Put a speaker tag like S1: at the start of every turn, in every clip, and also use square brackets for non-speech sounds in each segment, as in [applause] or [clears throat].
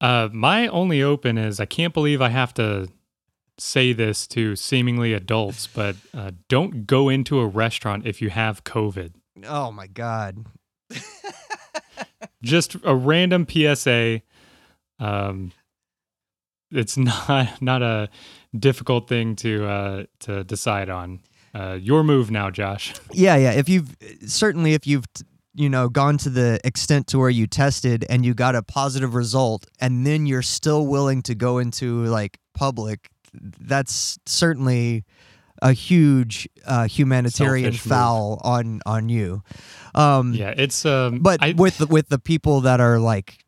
S1: Uh, my only open is I can't believe I have to say this to seemingly adults, but uh, don't go into a restaurant if you have COVID.
S2: Oh my god. [laughs]
S1: Just a random PSA. Um, it's [laughs] not not a difficult thing to uh, to decide on. Uh, your move now, Josh.
S2: Yeah, yeah. If you've certainly if you've t- you know gone to the extent to where you tested and you got a positive result, and then you're still willing to go into like public, that's certainly a huge uh, humanitarian
S1: Selfish move.
S2: foul on on you. Um,
S1: Yeah, it's um.
S2: but
S1: I,
S2: with the, with the people that are like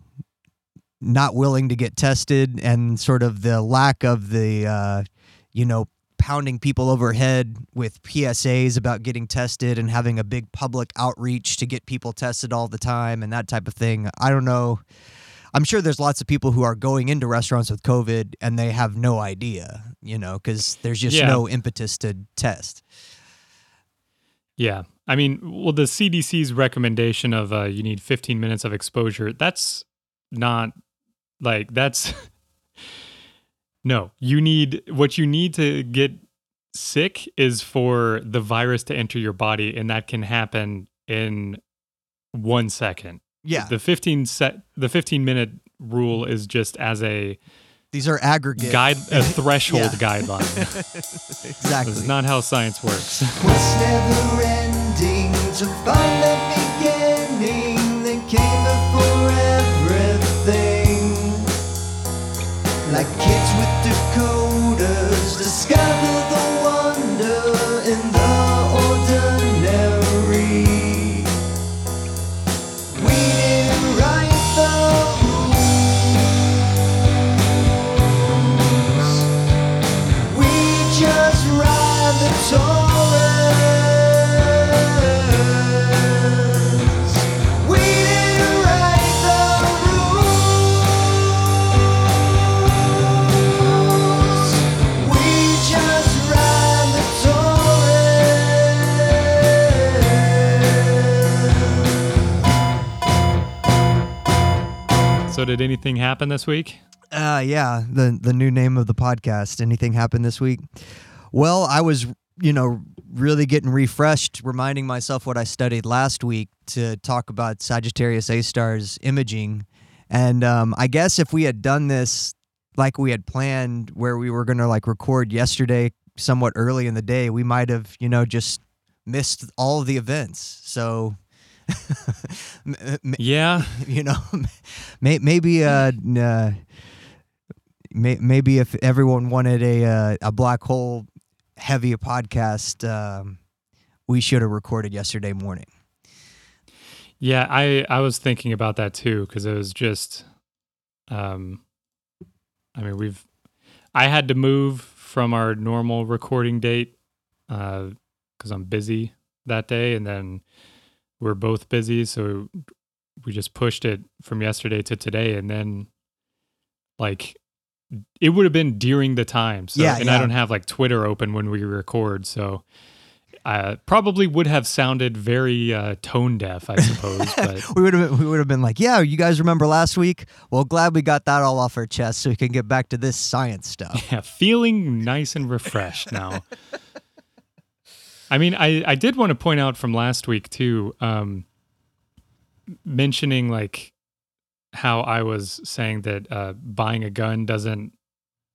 S2: not willing to get tested and sort of the lack of the uh, you know pounding people overhead with PSAs about getting tested and having a big public outreach to get people tested all the time and that type of thing. I don't know. I'm sure there's lots of people who are going into restaurants with COVID and they have no idea, you know, because there's just
S1: Yeah.
S2: no impetus to test.
S1: Yeah. I mean, well, the CDC's recommendation of uh, you need 15 minutes of exposure, that's not like, that's [laughs] no, you need what you need to get sick is for the virus to enter your body, and that can happen in one second.
S2: Yeah,
S1: The 15 set, the 15 minute rule is just as a
S2: these are aggregate
S1: guide, a [laughs] threshold guideline. [laughs]
S2: exactly.
S1: That's not how science works.
S3: was never ending to find that beginning that came before everything. Like
S1: so, did anything happen this week?
S2: Uh yeah, the the new name of the podcast. Anything happened this week? Well, I was, you know, really getting refreshed, reminding myself what I studied last week to talk about Sagittarius A stars imaging. And um, I guess if we had done this like we had planned, where we were going to like record yesterday, somewhat early in the day, we might have, you know, just missed all the events. So, [laughs]
S1: Yeah. [laughs]
S2: you know, [laughs] maybe uh, uh maybe if everyone wanted a uh, a black hole heavy podcast, um, we should have recorded yesterday morning.
S1: Yeah, I I was thinking about that too because it was just, um, I mean we've, I had to move from our normal recording date, uh, because I'm busy that day, and then we're both busy, so we just pushed it from yesterday to today, and then, like, it would have been during the time, so
S2: Yeah,
S1: and I don't have like Twitter open when we record, so. Uh, probably would have sounded very uh, tone deaf, I suppose. [laughs] But
S2: We would have we would have been like, yeah, you guys remember last week? Well, glad we got that all off our chest, so we can get back to this science stuff. [laughs]
S1: yeah, feeling nice and refreshed now. [laughs] I mean, I, I did want to point out from last week too, um, mentioning like how I was saying that uh, buying a gun doesn't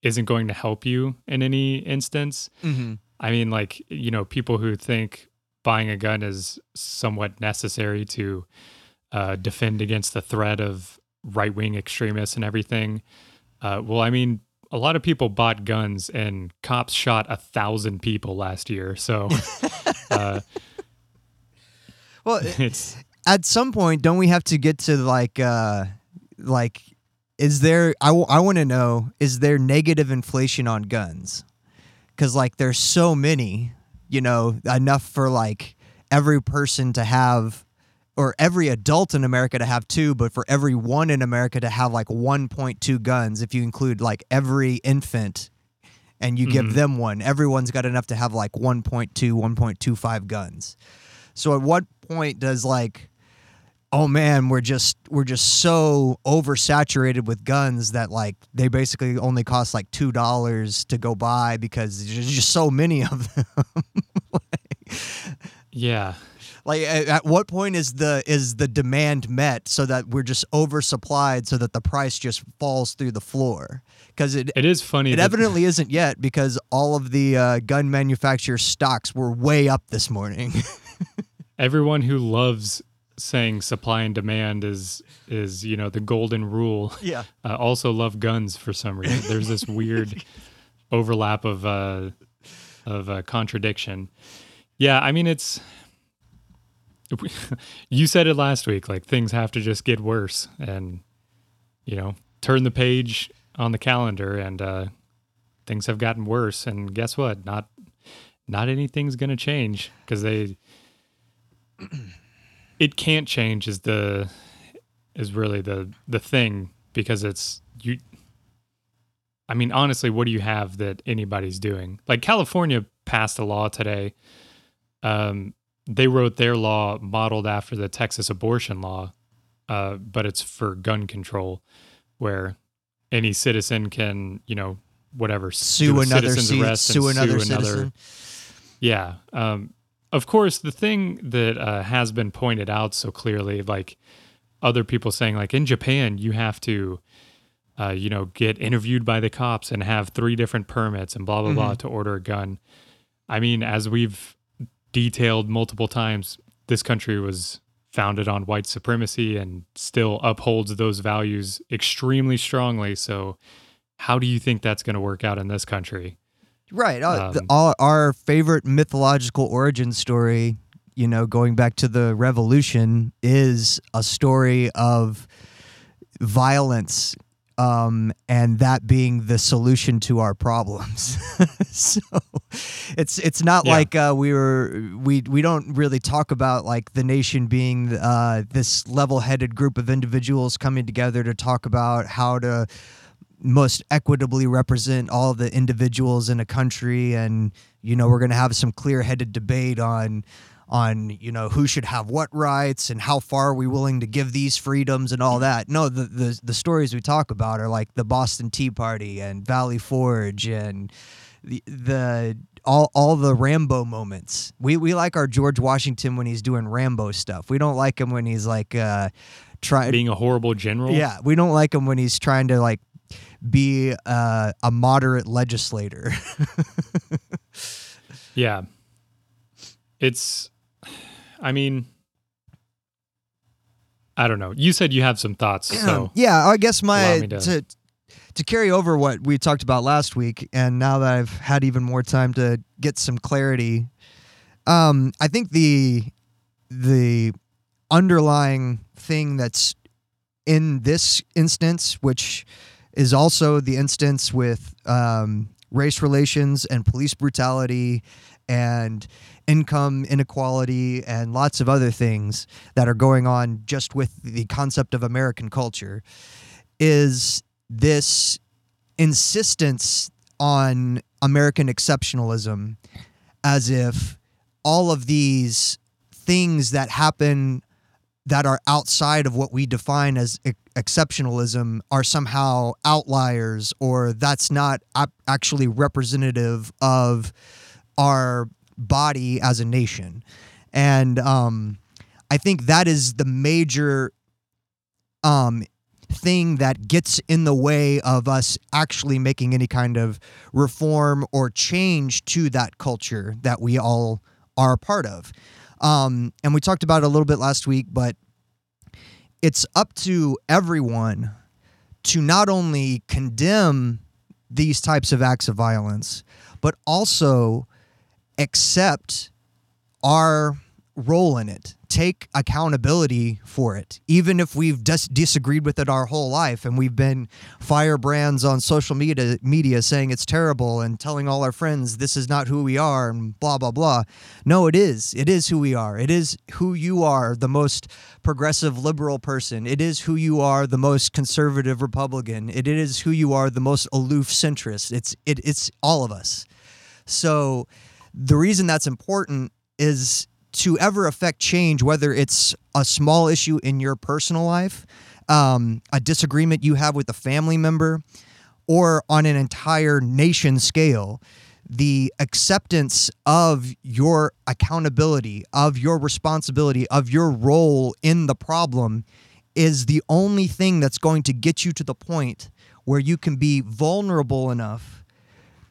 S1: isn't going to help you in any instance.
S2: mm-hmm.
S1: I mean, like, you know, people who think buying a gun is somewhat necessary to uh, defend against the threat of right wing extremists and everything. Uh, well, I mean, a lot of people bought guns and cops shot a thousand people last year. So [laughs] uh,
S2: Well, [laughs]
S1: it's,
S2: at some point, don't we have to get to like, uh, like, is there? I, w- I want to know: is there negative inflation on guns? Because like, there's so many, you know, enough for like every person to have, or every adult in America to have two, but for every one in America to have like 1.2 guns, if you include like every infant. And you give
S1: Mhm.
S2: them one. Everyone's got enough to have like 1.2, 1.25 guns. So at what point does like oh man, we're just we're just so oversaturated with guns that like they basically only cost like two dollars to go buy because there's just so many of them. [laughs]
S1: Yeah.
S2: Like at, at what point is the is the demand met so that we're just oversupplied so that the price just falls through the floor? Because it
S1: It is funny.
S2: it
S1: that-
S2: evidently isn't yet because all of the uh, gun manufacturer stocks were way up this morning. [laughs]
S1: everyone who loves saying supply and demand is is you know the golden rule
S2: yeah. [laughs]
S1: uh, also love guns for some reason there's this [laughs] weird overlap of uh of uh, contradiction yeah i mean it's [laughs] you said it last week like things have to just get worse and you know turn the page on the calendar and uh things have gotten worse. And guess what? Not not anything's gonna change because they [clears throat] it can't change is the is really the the thing because it's you I mean honestly what do you have that anybody's doing? Like California passed a law today um they wrote their law modeled after the Texas abortion law uh but it's for gun control where any citizen can you know whatever
S2: Sue another
S1: citizen's
S2: ci-
S1: arrest and
S2: sue another citizen.
S1: yeah. Um, of course, the thing that uh, has been pointed out so clearly, like other people saying, like in Japan, you have to, uh, you know, get interviewed by the cops and have three different permits and blah, blah, blah to order a gun. I mean, as we've detailed multiple times, this country was founded on white supremacy and still upholds those values extremely strongly. So, how do you think that's going to work out in this country?
S2: Right. Uh, the,
S1: Um,
S2: all, our favorite mythological origin story, you know, going back to the revolution, is a story of violence. Um, and that being the solution to our problems. [laughs] so it's it's not
S1: Yeah.
S2: like uh, we were we we don't really talk about like the nation being uh, this level-headed group of individuals coming together to talk about how to most equitably represent all the individuals in a country and you know we're going to have some clear-headed debate on on you know who should have what rights and how far are we willing to give these freedoms and all that no the the, the stories we talk about are like the Boston Tea Party and Valley Forge and the, the all all the Rambo moments. We we like our George Washington when he's doing Rambo stuff. We don't like him when he's like uh trying
S1: Being a horrible general?
S2: yeah, we don't like him when he's trying to like be uh, a moderate legislator. [laughs]
S1: Yeah. It's I mean I don't know. You said you have some thoughts, so
S2: yeah, I guess my
S1: to-
S2: to to carry over what we talked about last week, and now that I've had even more time to get some clarity, um, I think the the underlying thing that's in this instance, which is also the instance with um, race relations and police brutality and income inequality and lots of other things that are going on just with the concept of American culture is this insistence on American exceptionalism as if all of these things that happen that are outside of what we define as e- exceptionalism are somehow outliers or that's not ap- actually representative of our body as a nation. And um, I think that is the major um, thing that gets in the way of us actually making any kind of reform or change to that culture that we all are a part of. Um, and we talked about it a little bit last week, but it's up to everyone to not only condemn these types of acts of violence, but also accept our role in it. Take accountability for it, even if we've dis- disagreed with it our whole life and we've been firebrands on social media, media saying it's terrible and telling all our friends this is not who we are and blah blah blah. No, it is. It is who we are. It is who you are, the most progressive liberal person. It is who you are, the most conservative Republican. It is who you are, the most aloof centrist. It's it, it's all of us. So the reason that's important is to ever affect change, whether it's a small issue in your personal life, um, a disagreement you have with a family member, or on an entire nation scale, the acceptance of your accountability, of your responsibility, of your role in the problem is the only thing that's going to get you to the point where you can be vulnerable enough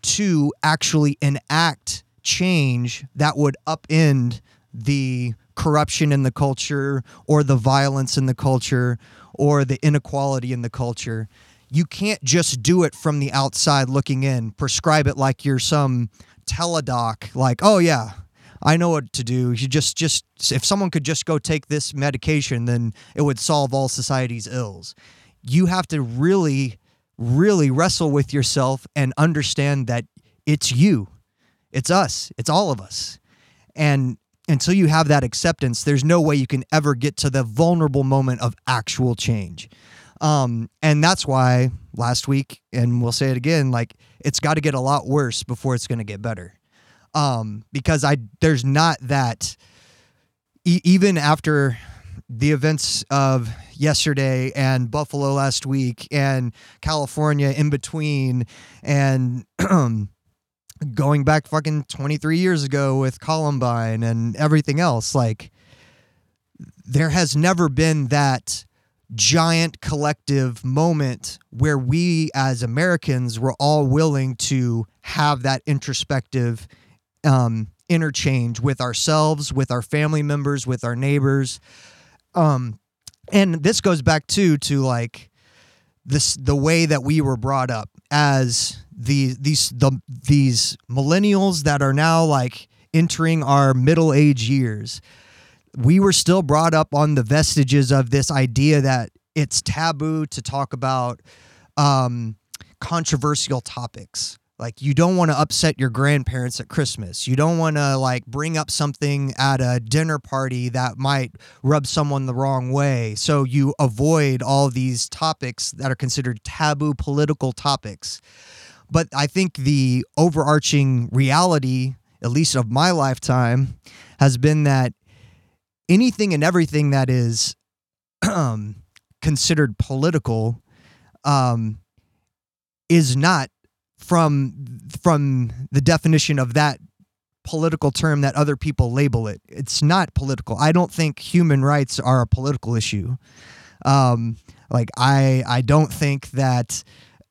S2: to actually enact change that would upend the corruption in the culture or the violence in the culture or the inequality in the culture. You can't just do it from the outside looking in, prescribe it like you're some teledoc, like, oh yeah, I know what to do. You just just if someone could just go take this medication, then it would solve all society's ills. You have to really, really wrestle with yourself and understand that it's you. It's us. It's all of us. And until you have that acceptance, there's no way you can ever get to the vulnerable moment of actual change. Um, and that's why last week, and we'll say it again, like it's got to get a lot worse before it's going to get better. Um, because I there's not that e- even after the events of yesterday and Buffalo last week and California in between and [clears throat] going back fucking 23 years ago with Columbine and everything else like there has never been that giant collective moment where we as Americans were all willing to have that introspective um, interchange with ourselves, with our family members, with our neighbors. Um, and this goes back too to like this the way that we were brought up as the these the these millennials that are now like entering our middle age years we were still brought up on the vestiges of this idea that it's taboo to talk about um, controversial topics. Like you don't want to upset your grandparents at Christmas. You don't want to like bring up something at a dinner party that might rub someone the wrong way. So you avoid all these topics that are considered taboo political topics. But I think the overarching reality, at least of my lifetime, has been that anything and everything that is um, considered political um, is not from from the definition of that political term that other people label it. It's not political. I don't think human rights are a political issue. Um, like I I don't think that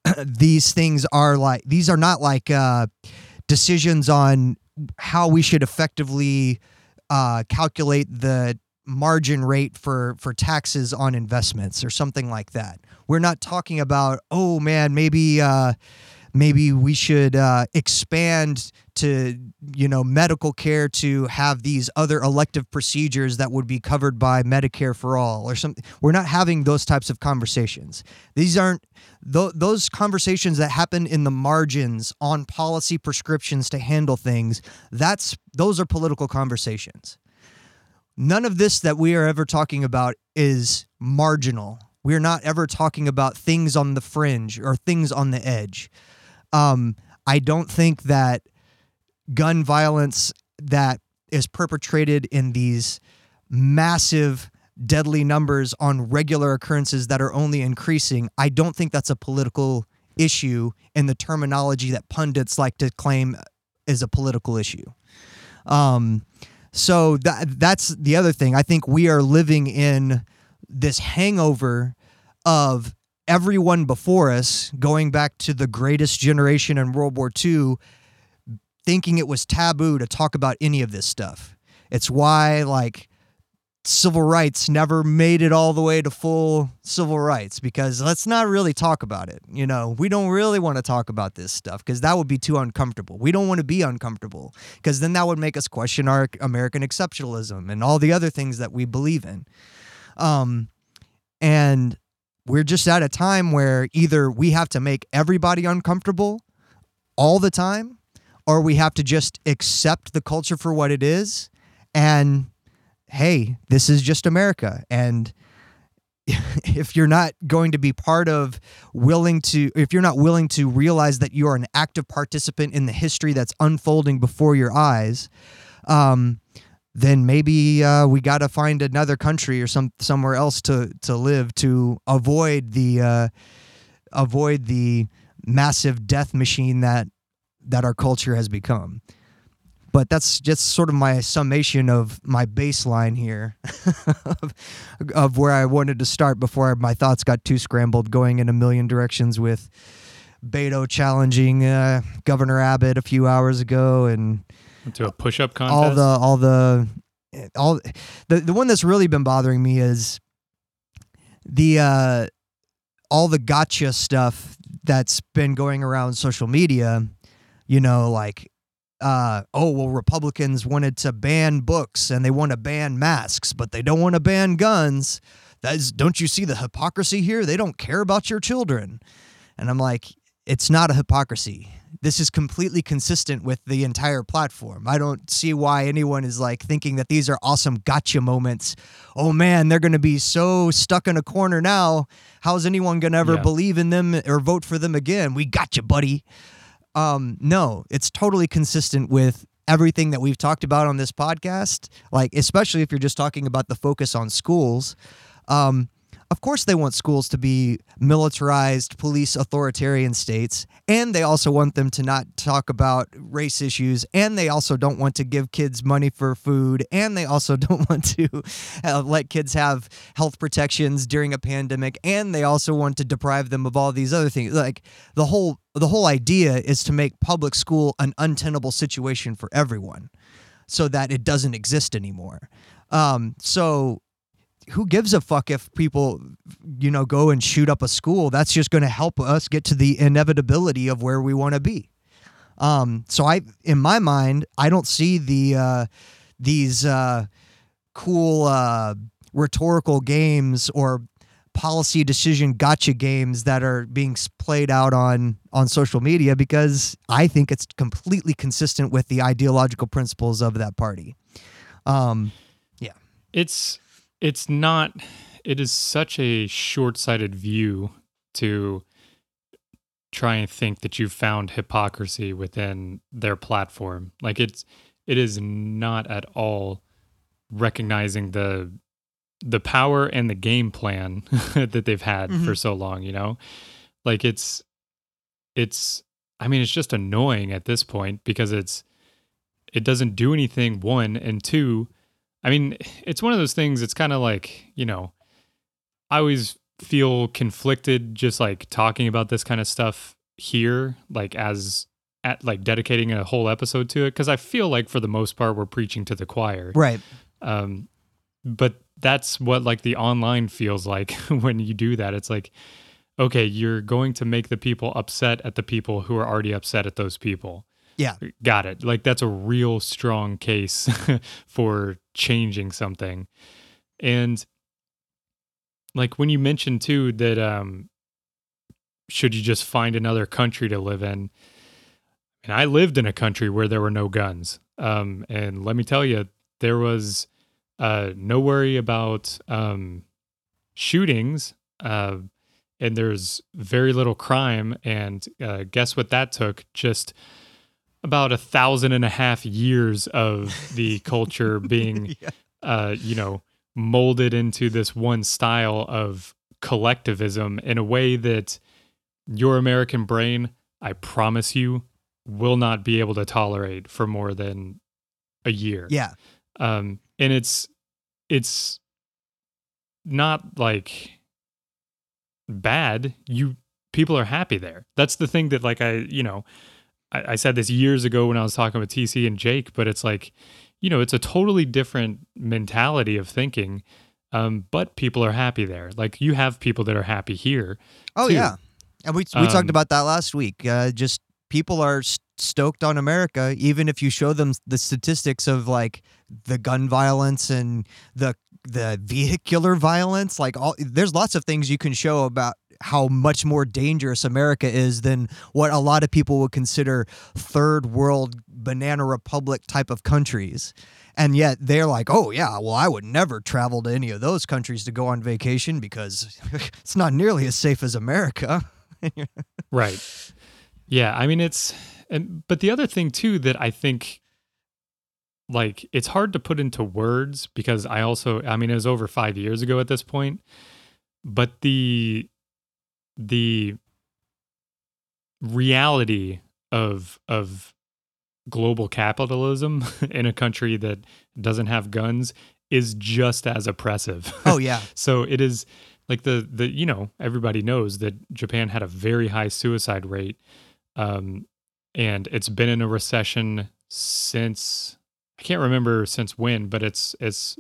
S2: [clears throat] these things are like these are not like uh, decisions on how we should effectively uh, calculate the margin rate for for taxes on investments or something like that. We're not talking about oh man maybe uh, maybe we should uh, expand to you know medical care to have these other elective procedures that would be covered by Medicare for all or something. We're not having those types of conversations. These aren't th- those conversations that happen in the margins on policy prescriptions to handle things. That's those are political conversations. None of this that we are ever talking about is marginal. We're not ever talking about things on the fringe or things on the edge. Um, I don't think that gun violence that is perpetrated in these massive, deadly numbers on regular occurrences that are only increasing, I don't think that's a political issue in the terminology that pundits like to claim is a political issue. Um, so that that's the other thing. I think we are living in this hangover of everyone before us, going back to the greatest generation in World War II, thinking it was taboo to talk about any of this stuff. It's why like civil rights never made it all the way to full civil rights because let's not really talk about it. You know, we don't really want to talk about this stuff because that would be too uncomfortable. We don't want to be uncomfortable because then that would make us question our American exceptionalism and all the other things that we believe in. Um, and we're just at a time where either we have to make everybody uncomfortable all the time or we have to just accept the culture for what it is and hey, this is just America. And [laughs] if you're not going to be part of willing to if you're not willing to realize that you are an active participant in the history that's unfolding before your eyes um, then maybe uh, we got to find another country or some somewhere else to to live to avoid the uh, avoid the massive death machine that that our culture has become. But that's just sort of my summation of my baseline here of, [laughs] of where I wanted to start before my thoughts got too scrambled, going in a million directions with Beto challenging uh, Governor Abbott a few hours ago and
S1: to a push-up contest.
S2: all the all the all the the one that's really been bothering me is the uh all the gotcha stuff that's been going around social media you know like uh oh well republicans wanted to ban books and they want to ban masks but they don't want to ban guns that is don't you see the hypocrisy here they don't care about your children and i'm like it's not a hypocrisy this is completely consistent with the entire platform. I don't see why anyone is like thinking that these are awesome gotcha moments. Oh man, they're going to be so stuck in a corner now. How's anyone going to ever
S1: Yeah.
S2: believe in them or vote for them again? We got you, buddy. Um, no, it's totally consistent with everything that we've talked about on this podcast. Like, especially if you're just talking about the focus on schools. Um, of course, they want schools to be militarized, police authoritarian states, and they also want them to not talk about race issues, and they also don't want to give kids money for food, and they also [laughs] don't want to uh, let kids have health protections during a pandemic, and they also want to deprive them of all these other things. Like the whole the whole idea is to make public school an untenable situation for everyone, so that it doesn't exist anymore. Um, so who gives a fuck if people you know go and shoot up a school that's just going to help us get to the inevitability of where we want to be um so i in my mind i don't see the uh these uh cool uh rhetorical games or policy decision gotcha games that are being played out on on social media because i think it's completely consistent with the ideological principles of that party. Um yeah,
S1: it's it's not it is such a short-sighted view to try and think that you've found hypocrisy within their platform. Like it's it is not at all recognizing the the power and the game plan [laughs] that they've had for so long you know like it's it's i mean it's just annoying at this point because it's it doesn't do anything one and two I mean, [sighs] it's one of those things. It's kind of like you know, I always feel conflicted just like talking about this kind of stuff here, like as at like dedicating a whole episode to it, because I feel like for the most part we're preaching to the choir.
S2: right
S1: Um, but that's what like the online feels like [laughs] when you do that. It's like, okay, you're going to make the people upset at the people who are already upset at those people.
S2: Yeah.
S1: Got it. Like that's a real strong case [laughs] for changing something. And like when you mentioned too that um should you just find another country to live in? And I lived in a country where there were no guns. Um and let me tell you, there was uh no worry about um shootings. Uh and there's very little crime. And uh, guess what that took? Just about a thousand and a half years of the [laughs] culture being [laughs] uh, you know molded into this one style of collectivism in a way that your american brain i promise you will not be able to tolerate for more than a year.
S2: Yeah.
S1: Um and it's it's not like bad you people are happy there that's the thing that like i you know I, I said this years ago when i was talking with tc and jake but it's like you know it's a totally different mentality of thinking um but people are happy there like you have people that are happy here
S2: Oh
S1: too.
S2: yeah, and we we talked
S1: Um,
S2: about that last week. Uh, just people are s- stoked on America, even if you show them the statistics of like the gun violence and the the vehicular violence. Like all, there's lots of things you can show about how much more dangerous America is than what a lot of people would consider third world banana republic type of countries. And yet they're like, oh, yeah, well, I would never travel to any of those countries to go on vacation because [laughs] it's not nearly as safe as America. [laughs]
S1: Right. Yeah, I mean it's and but the other thing too that I think like it's hard to put into words because I also I mean it was over 5 years ago at this point but the the reality of of global capitalism [laughs] in a country that doesn't have guns is just as oppressive.
S2: Oh [laughs] yeah.
S1: so it is like the the you know everybody knows that Japan had a very high suicide rate um and it's been in a recession since I can't remember since when but it's it's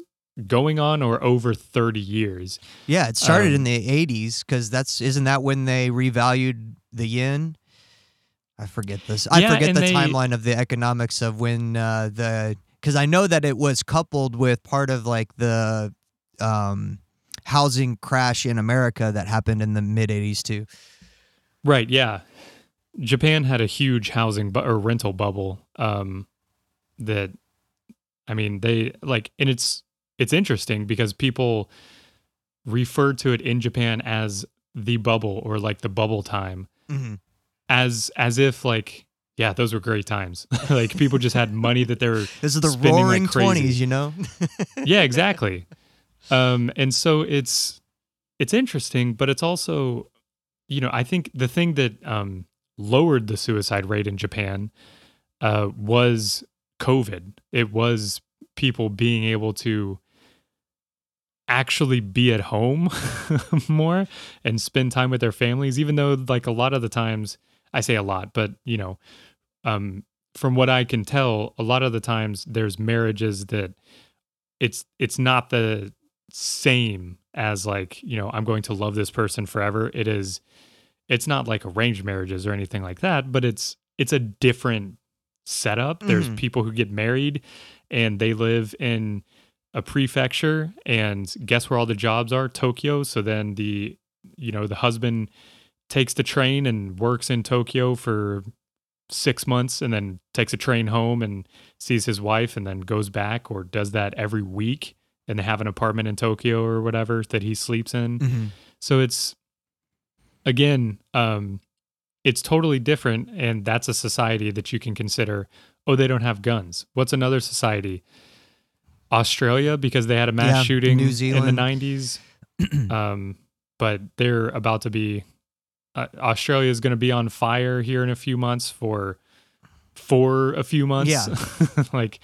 S1: going on or over 30 years.
S2: Yeah, it started in
S1: Um,
S2: the 80s cuz that's isn't that when they revalued the yen? I forget this. I
S1: Yeah,
S2: forget the
S1: they-
S2: timeline of the economics of when uh, the cuz I know that it was coupled with part of like the um housing crash in America that happened in the mid 80s too.
S1: Right, yeah. Japan had a huge housing bu- or rental bubble um that I mean, they like and it's it's interesting because people refer to it in Japan as the bubble or like the bubble time
S2: hmm
S1: as as if like yeah, those were great times. [laughs] like people just had money that they were [laughs]
S2: This is the
S1: spending
S2: roaring
S1: crazy.
S2: 20s, you know? [laughs]
S1: yeah, exactly. Um, and so it's it's interesting, but it's also, you know, I think the thing that um, lowered the suicide rate in Japan uh, was COVID. It was people being able to actually be at home [laughs] more and spend time with their families, even though like a lot of the times I say a lot, but you know, um, from what I can tell, a lot of the times there's marriages that it's it's not the same as like you know i'm going to love this person forever it is it's not like arranged marriages or anything like that but it's it's a different setup there's
S2: Mhm.
S1: people who get married and they live in a prefecture and guess where all the jobs are tokyo so then the you know the husband takes the train and works in tokyo for six months and then takes a train home and sees his wife and then goes back or does that every week and they have an apartment in Tokyo or whatever that he sleeps in.
S2: Mhm.
S1: So it's again, um, it's totally different, and that's a society that you can consider. Oh, they don't have guns. What's another society? Australia, because they had a mass
S2: Yeah,
S1: shooting
S2: New
S1: in the '90s. [clears throat] um, but they're about to be. Uh, Australia is going to be on fire here in a few months for for a few months.
S2: Yeah. [laughs]
S1: like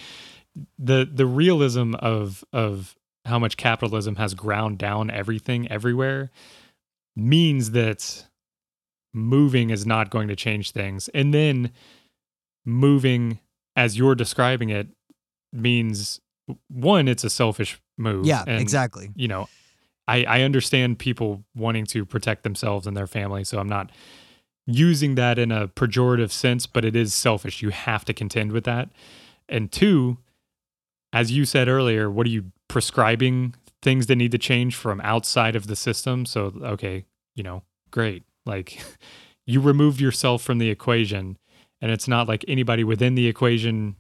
S1: the the realism of of how much capitalism has ground down everything everywhere means that moving is not going to change things. And then moving as you're describing it means one it's a selfish move
S2: Yeah,
S1: and,
S2: exactly.
S1: you know I, I understand people wanting to protect themselves and their family so i'm not using that in a pejorative sense but it is selfish. You have to contend with that. And two as you said earlier what are you prescribing things that need to change from outside of the system so okay you know great like [laughs] you removed yourself from the equation and it's not like anybody within the equation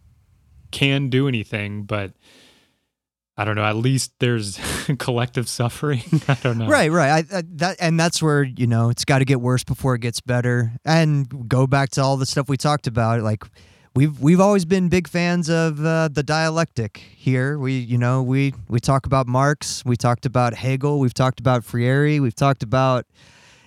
S1: can do anything but i don't know at least there's [laughs] collective suffering [laughs] i don't know
S2: Right, right. I, I, that and that's where you know it's got to get worse before it gets better. And go back to all the stuff we talked about. Like we've we've always been big fans of uh, the dialectic here. We you know we we talk about Marx. We talked about Hegel. We've talked about Freire. We've talked about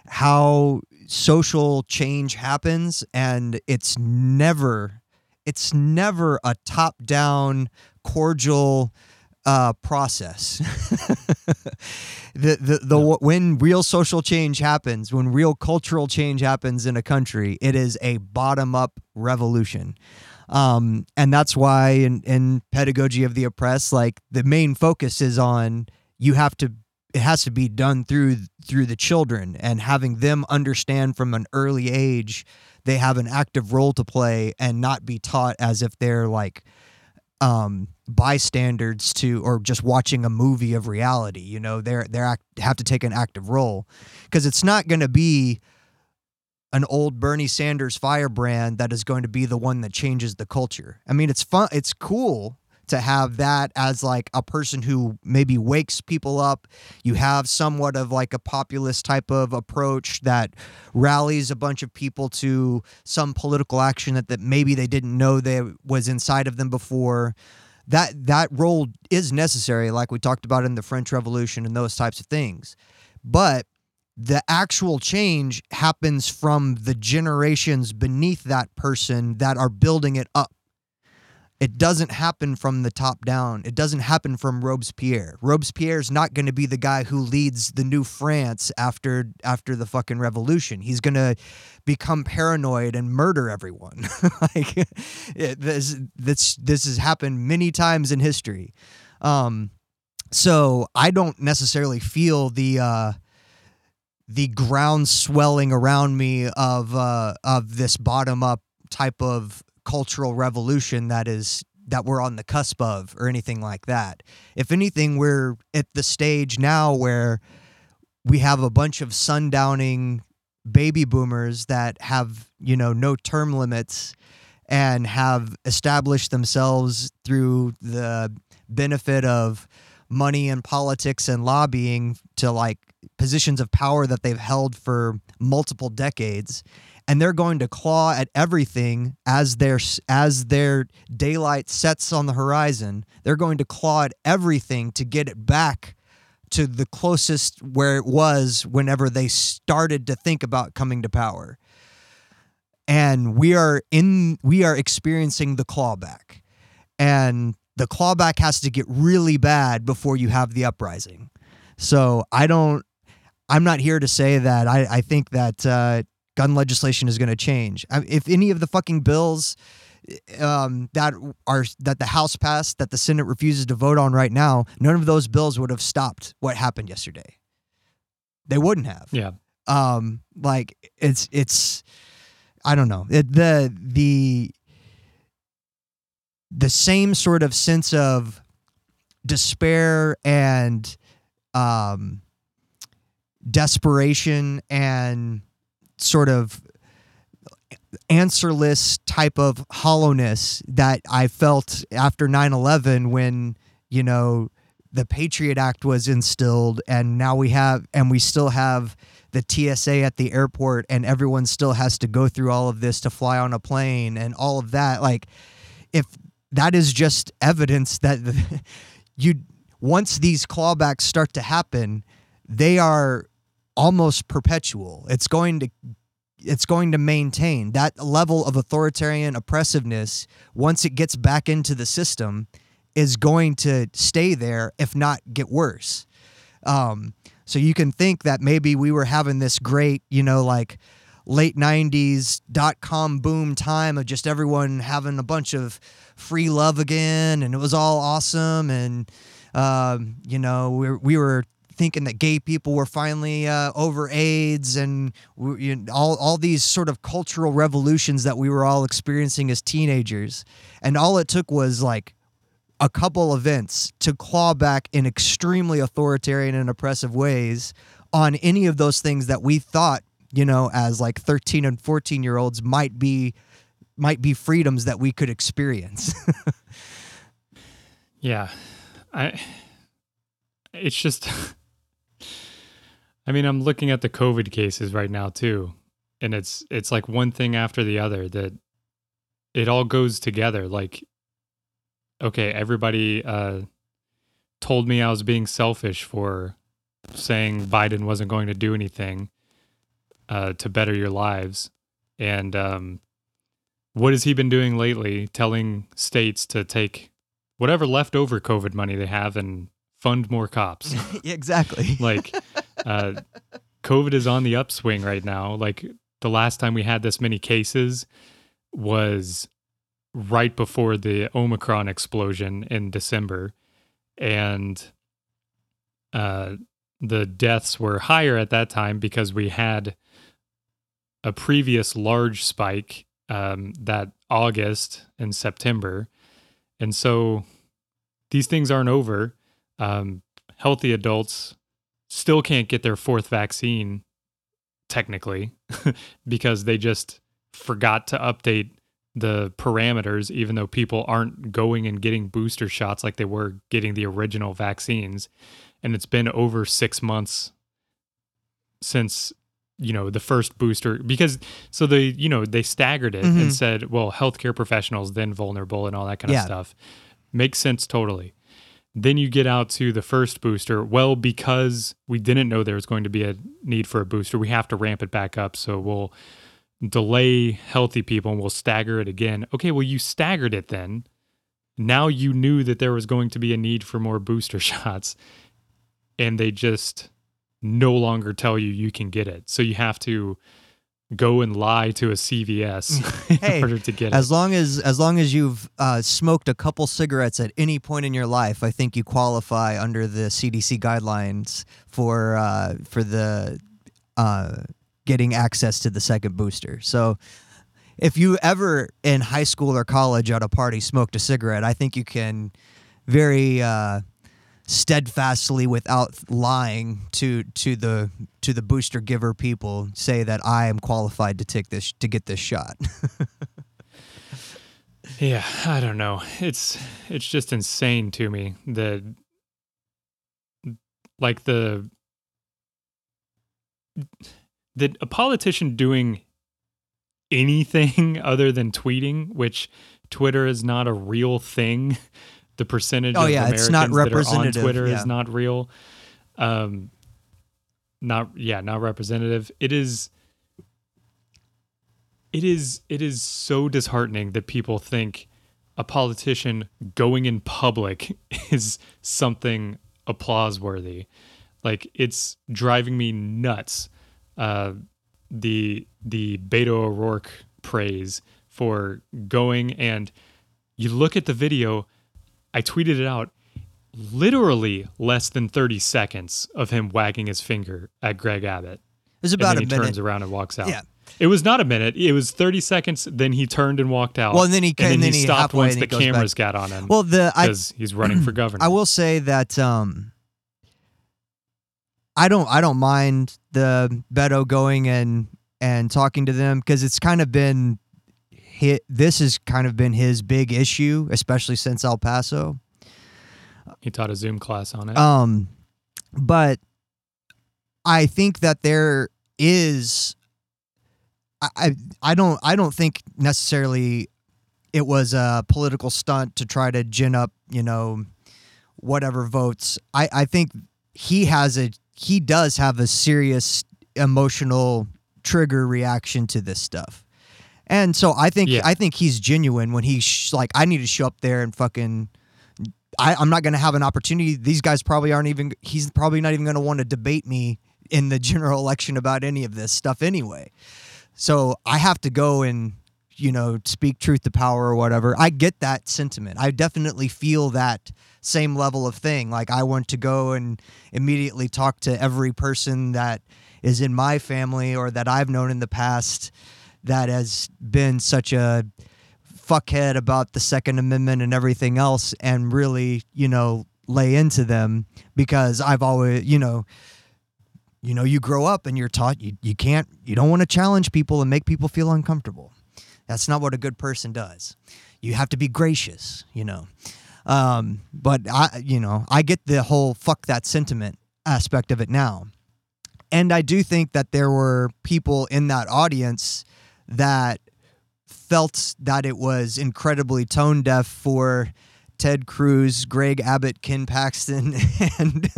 S2: how social change happens, and it's never it's never a top down cordial uh, process. [laughs] the the, the when real social change happens, when real cultural change happens in a country, it is a bottom up revolution. Um, and that's why in, in pedagogy of the oppressed, like the main focus is on you have to it has to be done through through the children and having them understand from an early age they have an active role to play and not be taught as if they're like um bystanders to or just watching a movie of reality you know they're they're act, have to take an active role because it's not going to be an old Bernie Sanders firebrand that is going to be the one that changes the culture. I mean, it's fun it's cool to have that as like a person who maybe wakes people up. You have somewhat of like a populist type of approach that rallies a bunch of people to some political action that, that maybe they didn't know they was inside of them before that that role is necessary, like we talked about in the French Revolution and those types of things. But the actual change happens from the generations beneath that person that are building it up. It doesn't happen from the top down. It doesn't happen from Robespierre. Robespierre's not going to be the guy who leads the new France after after the fucking revolution. He's going to become paranoid and murder everyone. [laughs] like it, this this this has happened many times in history. Um so I don't necessarily feel the uh the ground swelling around me of uh of this bottom up type of cultural revolution that is that we're on the cusp of or anything like that. If anything, we're at the stage now where we have a bunch of sundowning baby boomers that have, you know, no term limits and have established themselves through the benefit of money and politics and lobbying to like positions of power that they've held for multiple decades and they're going to claw at everything as their as their daylight sets on the horizon. They're going to claw at everything to get it back to the closest where it was whenever they started to think about coming to power. And we are in we are experiencing the clawback. And the clawback has to get really bad before you have the uprising. So I don't I'm not here to say that I, I think that uh, gun legislation is going to change. If any of the fucking bills um, that are that the House passed that the Senate refuses to vote on right now, none of those bills would have stopped what happened yesterday. They wouldn't have.
S1: Yeah.
S2: Um, like it's it's I don't know it, the the the same sort of sense of despair and um desperation and sort of answerless type of hollowness that I felt after 9/11 when, you know, the Patriot Act was instilled and now we have and we still have the TSA at the airport and everyone still has to go through all of this to fly on a plane and all of that. Like if that is just evidence that [laughs] you once these clawbacks start to happen they are almost perpetual. It's going to it's going to maintain that level of authoritarian oppressiveness once it gets back into the system is going to stay there if not get worse. Um, so you can think that maybe we were having this great you know like late 90s dot com boom time of just everyone having a bunch of free love again and it was all awesome and um, you know we we were thinking that gay people were finally uh, over AIDS and you know, all all these sort of cultural revolutions that we were all experiencing as teenagers, and all it took was like a couple events to claw back in extremely authoritarian and oppressive ways on any of those things that we thought you know as like 13 and 14 year olds might be might be freedoms that we could experience [laughs]
S1: Yeah. I it's just [laughs] I mean, I'm looking at the COVID cases right now too. And it's it's like one thing after the other that it all goes together. Like okay, everybody uh told me I was being selfish for saying Biden wasn't going to do anything uh to better your lives. And um what has he been doing lately telling states to take whatever leftover COVID money they have and fund more cops. [laughs]
S2: exactly
S1: like, uh, COVID is on the upswing right now. Like, the last time we had this many cases was right before the Omicron explosion in December. And uh, the deaths were higher at that time because we had a previous large spike um, that August and September. And so these things aren't over. Um, healthy adults still can't get their fourth vaccine, technically, [laughs] because they just forgot to update the parameters, even though people aren't going and getting booster shots like they were getting the original vaccines. And it's been over six months since you know the first booster because so they you know they staggered it
S2: Mhm.
S1: and said well healthcare professionals then vulnerable and all that kind
S2: Yeah.
S1: of stuff Makes sense totally. Then you get out to the first booster. Well, because we didn't know there was going to be a need for a booster, we have to ramp it back up. So we'll delay healthy people and we'll stagger it again. Okay, well, you staggered it then. Now you knew that there was going to be a need for more booster [laughs] shots, and they just no longer tell you you can get it. So you have to go and lie to a CVS [laughs]
S2: Hey,
S1: in order to get
S2: As
S1: it.
S2: long as as long as you've uh, smoked a couple cigarettes at any point in your life, I think you qualify under the CDC guidelines for uh, for the uh, getting access to the second booster. So, if you ever in high school or college at a party smoked a cigarette, I think you can very uh, steadfastly, without lying to to the to the booster giver people, say that I am qualified to take this to get this shot. [laughs]
S1: Yeah, I don't know. It's it's just insane to me that like the that a politician doing anything [laughs] other than tweeting, which Twitter is not a real thing. The percentage
S2: Oh,
S1: of
S2: yeah,
S1: Americans
S2: it's not
S1: that are on Twitter
S2: yeah.
S1: is not real. Um not yeah, not representative. It is it is it is so disheartening that people think a politician going in public [laughs] is something applause worthy. Like it's driving me nuts. Uh, the the Beto O'Rourke praise for going and you look at the video. I tweeted it out. Literally less than thirty seconds of him wagging his finger at Greg Abbott
S2: It was about
S1: and
S2: a
S1: then he
S2: minute.
S1: turns around and walks out.
S2: Yeah.
S1: It was not a minute. It was 30 seconds. Then he turned and walked out.
S2: Well, and then he-
S1: and then,
S2: then
S1: he
S2: he
S1: stopped once the
S2: he goes back.
S1: cameras got on him
S2: Well, the
S1: because he's running for governor. [clears throat]
S2: I will say that um, I don't I don't mind the Beto going and and talking to them because it's kind of been hit. This has kind of been his big issue, especially since El Paso.
S1: he taught a Zoom class on it.
S2: Um, but I think that there is. I, I I don't I don't think necessarily it was a political stunt to try to gin up you know whatever votes. I I think he has a he does have a serious emotional trigger reaction to this stuff. And so I think
S1: Yeah.
S2: I think he's genuine when he's sh- like I need to show up there and fucking I, I'm not going to have an opportunity. These guys probably aren't even. He's probably not even going to want to debate me in the [laughs] general election about any of this stuff anyway. So I have to go and you know speak truth to power or whatever. I get that sentiment. I definitely feel that same level of thing. Like I want to go and immediately talk to every person that is in my family or that I've known in the past that has been such a fuckhead about the Second Amendment and everything else and really, you know, lay into them because I've always, you know, you know, you grow up and you're taught you, you can't, you don't want to challenge people and make people feel uncomfortable. That's not what a good person does. You have to be gracious, you know. Um, but I, you know, I get the whole fuck that sentiment aspect of it now. And I do think that there were people in that audience that felt that it was incredibly tone deaf for Ted Cruz, Greg Abbott, Ken Paxton, [laughs] and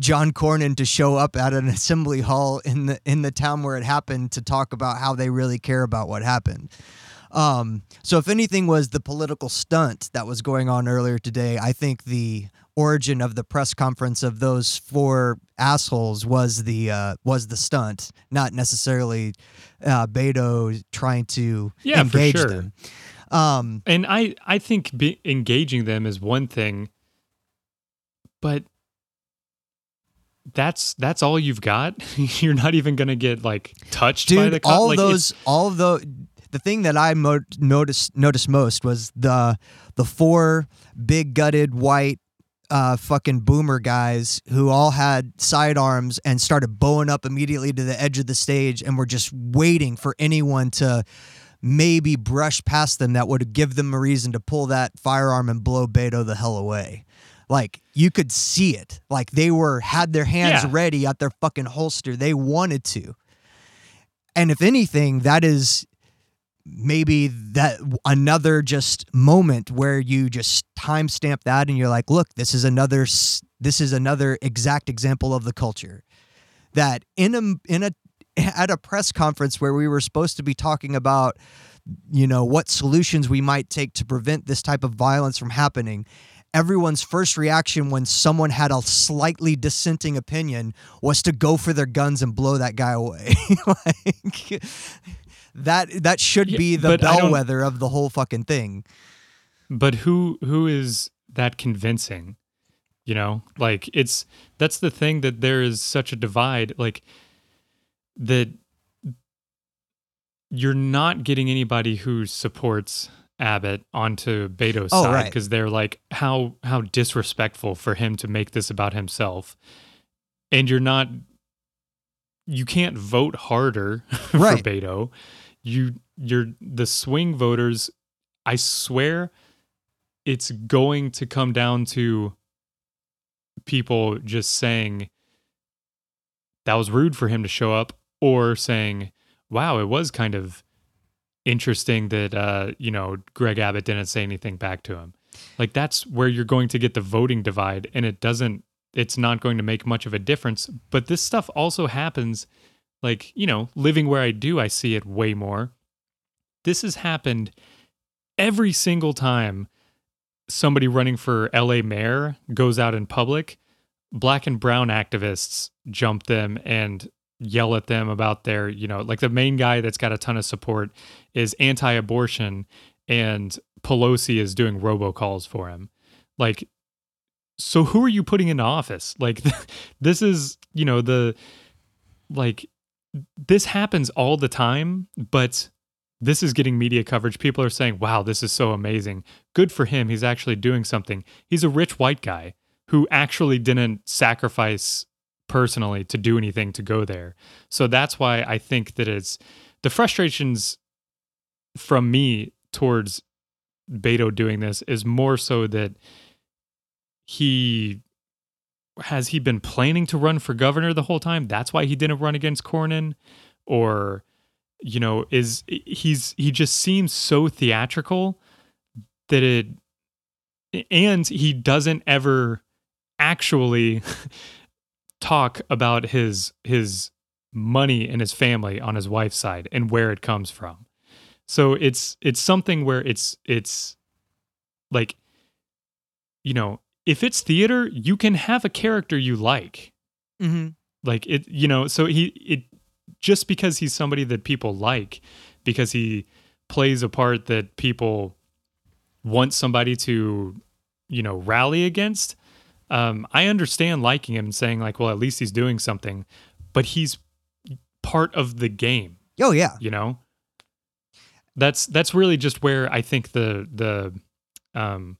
S2: John Cornyn to show up at an assembly hall in the in the town where it happened to talk about how they really care about what happened. Um, so if anything was the political stunt that was going on earlier today, I think the origin of the press conference of those four assholes was the uh, was the stunt, not necessarily uh, Beto trying to
S1: Yeah,
S2: engage
S1: sure.
S2: them. Um,
S1: and I, I think be, engaging them is one thing, but that's that's all you've got. [laughs] You're not even gonna get like touched by the
S2: all
S1: like,
S2: those all of the the thing that i mo- noticed noticed most was the the four big gutted white uh fucking boomer guys who all had sidearms and started bowing up immediately to the edge of the stage and were just waiting for anyone to maybe brush past them that would give them a reason to pull that firearm and blow Beto the hell away. Like you could see it. Like they were had their hands
S1: Yeah.
S2: ready at their fucking holster. They wanted to. And if anything, that is maybe that another just moment where you just timestamp that and you're like, look, this is another this is another exact example of the culture. That in a in a [laughs] at a press conference where we were supposed to be talking about you know what solutions we might take to prevent this type of violence from happening everyone's first reaction when someone had a slightly dissenting opinion was to go for their guns and blow that guy away. [laughs] Like that that should
S1: Yeah,
S2: be the bellwether of the whole fucking thing
S1: But who who is that convincing? You know, like it's that's the thing that there is such a divide. Like that you're not getting anybody who supports Abbott onto Beto's
S2: Oh,
S1: side
S2: right.
S1: because they're like how how disrespectful for him to make this about himself. And you're not you can't vote harder [laughs] for Beto. You you're the swing voters, I swear it's going to come down to people just saying that was rude for him to show up or saying wow it was kind of interesting that uh you know Greg Abbott didn't say anything back to him. Like that's where you're going to get the voting divide and it doesn't it's not going to make much of a difference. But this stuff also happens like you know living where I do I see it way more this has happened every single time somebody running for LA mayor goes out in public, black and brown activists jump them and yell at them about their, you know, like the main guy that's got a ton of support is anti abortion and Pelosi is doing robocalls for him. Like, so who are you putting in office? Like, [laughs] this is, you know, the, like, this happens all the time, but this is getting media coverage. People are saying, wow, this is so amazing. Good for him. He's actually doing something. He's a rich white guy who actually didn't sacrifice personally to do anything to go there. So that's why I think that it's the frustrations from me towards Beto doing this is more so that he has he been planning to run for governor the whole time? That's why he didn't run against Cornyn or you know is he's he just seems so theatrical that it and he doesn't ever actually [laughs] talk about his his money and his family on his wife's side and where it comes from so it's it's something where it's it's like you know if it's theater you can have a character you like.
S2: Mm-hmm.
S1: like it you know so he it just because he's somebody that people like because he plays a part that people want somebody to you know rally against um i understand liking him and saying like well at least he's doing something but he's part of the game
S2: oh yeah.
S1: you know? That's that's really just where i think the the um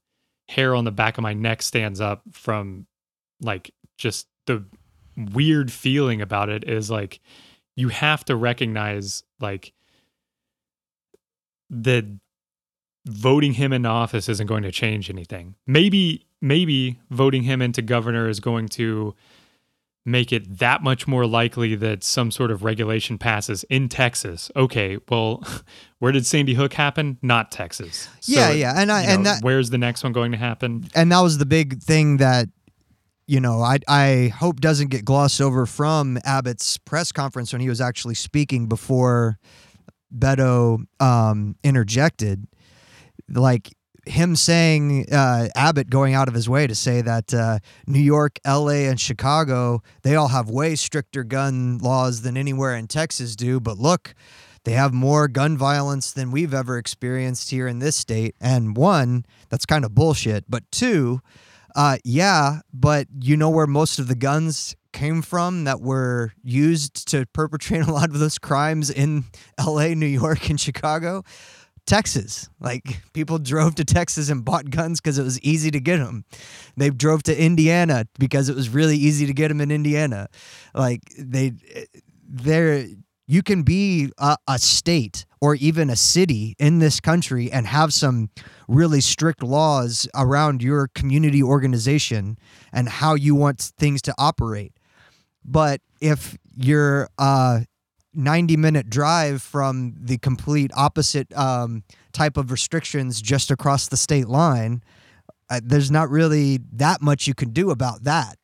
S1: hair on the back of my neck stands up from like just the weird feeling about it is like you have to recognize like that voting him into office isn't going to change anything. Maybe maybe voting him into governor is going to make it that much more likely that some sort of regulation passes in Texas. Okay, well, [laughs] where did Sandy Hook happen? Not Texas.
S2: Yeah, yeah, and I- and
S1: know,
S2: that-
S1: where's the next one going to happen?
S2: and that was the big thing that you know I I hope doesn't get glossed over from Abbott's press conference when he was actually speaking before Beto um, interjected, like him saying uh, Abbott going out of his way to say that uh, New York, L.A., and Chicago they all have way stricter gun laws than anywhere in Texas do, but look. They have more gun violence than we've ever experienced here in this state. And one, that's kind of bullshit. But two, uh, yeah, but you know where most of the guns came from that were used to perpetrate [laughs] a lot of those crimes in LA, New York, and Chicago? Texas. Like people drove to Texas and bought guns because it was easy to get them. They drove to Indiana because it was really easy to get them in Indiana. Like they, they're you can be a, a state or even a city in this country and have some really strict laws around your community organization and how you want things to operate. But if you're uh, 90 minute drive from the complete opposite um, type of restrictions just across the state line. Uh, there's not really that much you can do about that.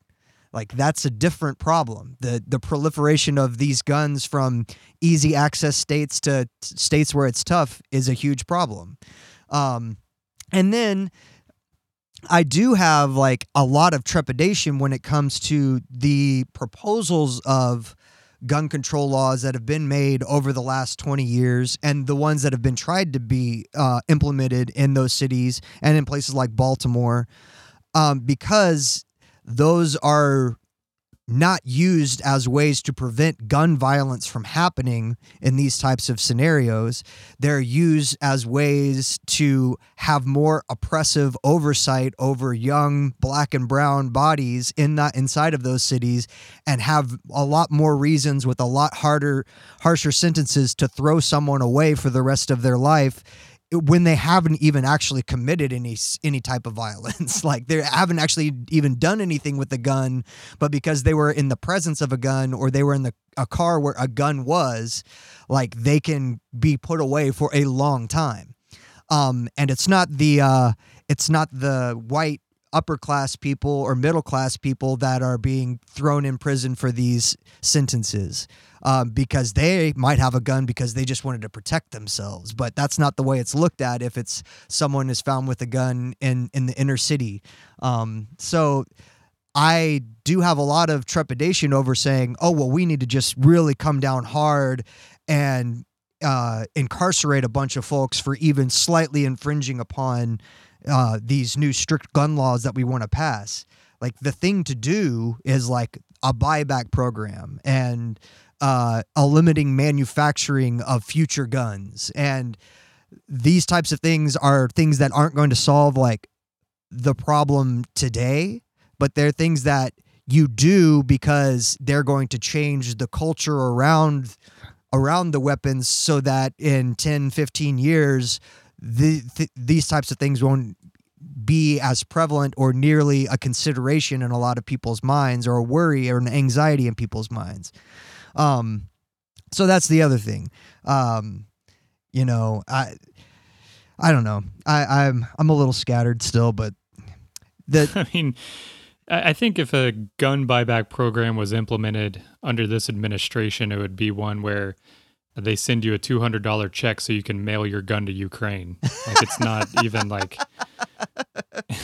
S2: Like that's a different problem. The the proliferation of these guns from easy access states to states where it's tough is a huge problem. Um, and then I do have like a lot of trepidation when it comes to the proposals of gun control laws that have been made over the last 20 years and the ones that have been tried to be uh, implemented in those cities and in places like Baltimore um, because those are not used as ways to prevent gun violence from happening in these types of scenarios. They're used as ways to have more oppressive oversight over young black and brown bodies in that inside of those cities and have a lot more reasons with a lot harder harsher sentences to throw someone away for the rest of their life when they haven't even actually committed any any type of violence. [laughs] Like they haven't actually even done anything with the gun but because they were in the presence of a gun or they were in the a car where a gun was like they can be put away for a long time. Um and it's not the uh it's not the white upper class people or middle class people that are being thrown in prison for these sentences um, because they might have a gun because they just wanted to protect themselves. But that's not the way it's looked at if it's someone is found with a gun in in the inner city. Um, so I do have a lot of trepidation over saying, oh well, we need to just really come down hard and uh, incarcerate a bunch of folks for even slightly infringing upon uh, these new strict gun laws that we want to pass. Like the thing to do is like a buyback program and uh, a limiting manufacturing of future guns. And these types of things are things that aren't going to solve like the problem today, but they're things that you do because they're going to change the culture around around the weapons so that in 10 15 years the, th- these types of things won't be as prevalent or nearly a consideration in a lot of people's minds or a worry or an anxiety in people's minds. Um so that's the other thing. Um you know i i don't know. I i'm i'm a little scattered still but the [laughs]
S1: I mean, I think if a gun buyback program was implemented under this administration, it would be one where they send you a two hundred dollar check so you can mail your gun to Ukraine. Like it's not [laughs] even like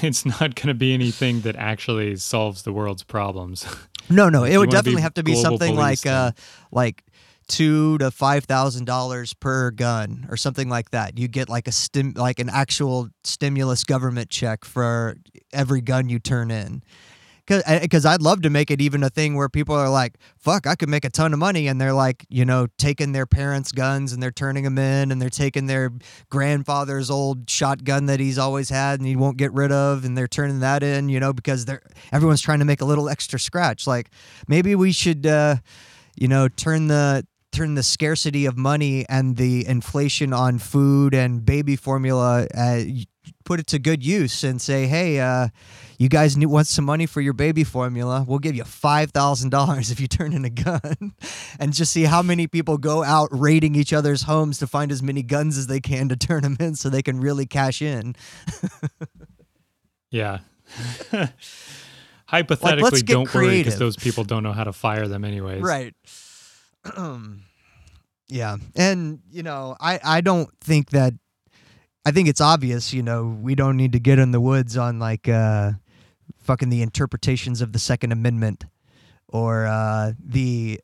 S1: it's not going to be anything that actually solves the world's problems.
S2: No, no, it would definitely have to be something like uh like two to five thousand dollars per gun or something like that. You get like a stim like an actual stimulus government check for every gun you turn in. Because I'd love to make it even a thing where people are like, "Fuck, I could make a ton of money," and they're like, you know, taking their parents' guns and they're turning them in, and they're taking their grandfather's old shotgun that he's always had and he won't get rid of, and they're turning that in, you know, because they're everyone's trying to make a little extra scratch. Like maybe we should, uh, you know, turn the turn the scarcity of money and the inflation on food and baby formula, uh, put it to good use and say, hey, uh, you guys need, want some money for your baby formula? We'll give you five thousand dollars if you turn in a gun, [laughs] and just see how many people go out raiding each other's homes to find as many guns as they can to turn them in, so they can really cash in. [laughs]
S1: Yeah. [laughs] Hypothetically,
S2: let's
S1: don't worry because those people don't know how to fire them anyways.
S2: Right. [clears throat] yeah. And, you know, I, I don't think that I think it's obvious, you know, we don't need to get in the woods on like uh fucking the interpretations of the Second Amendment or uh the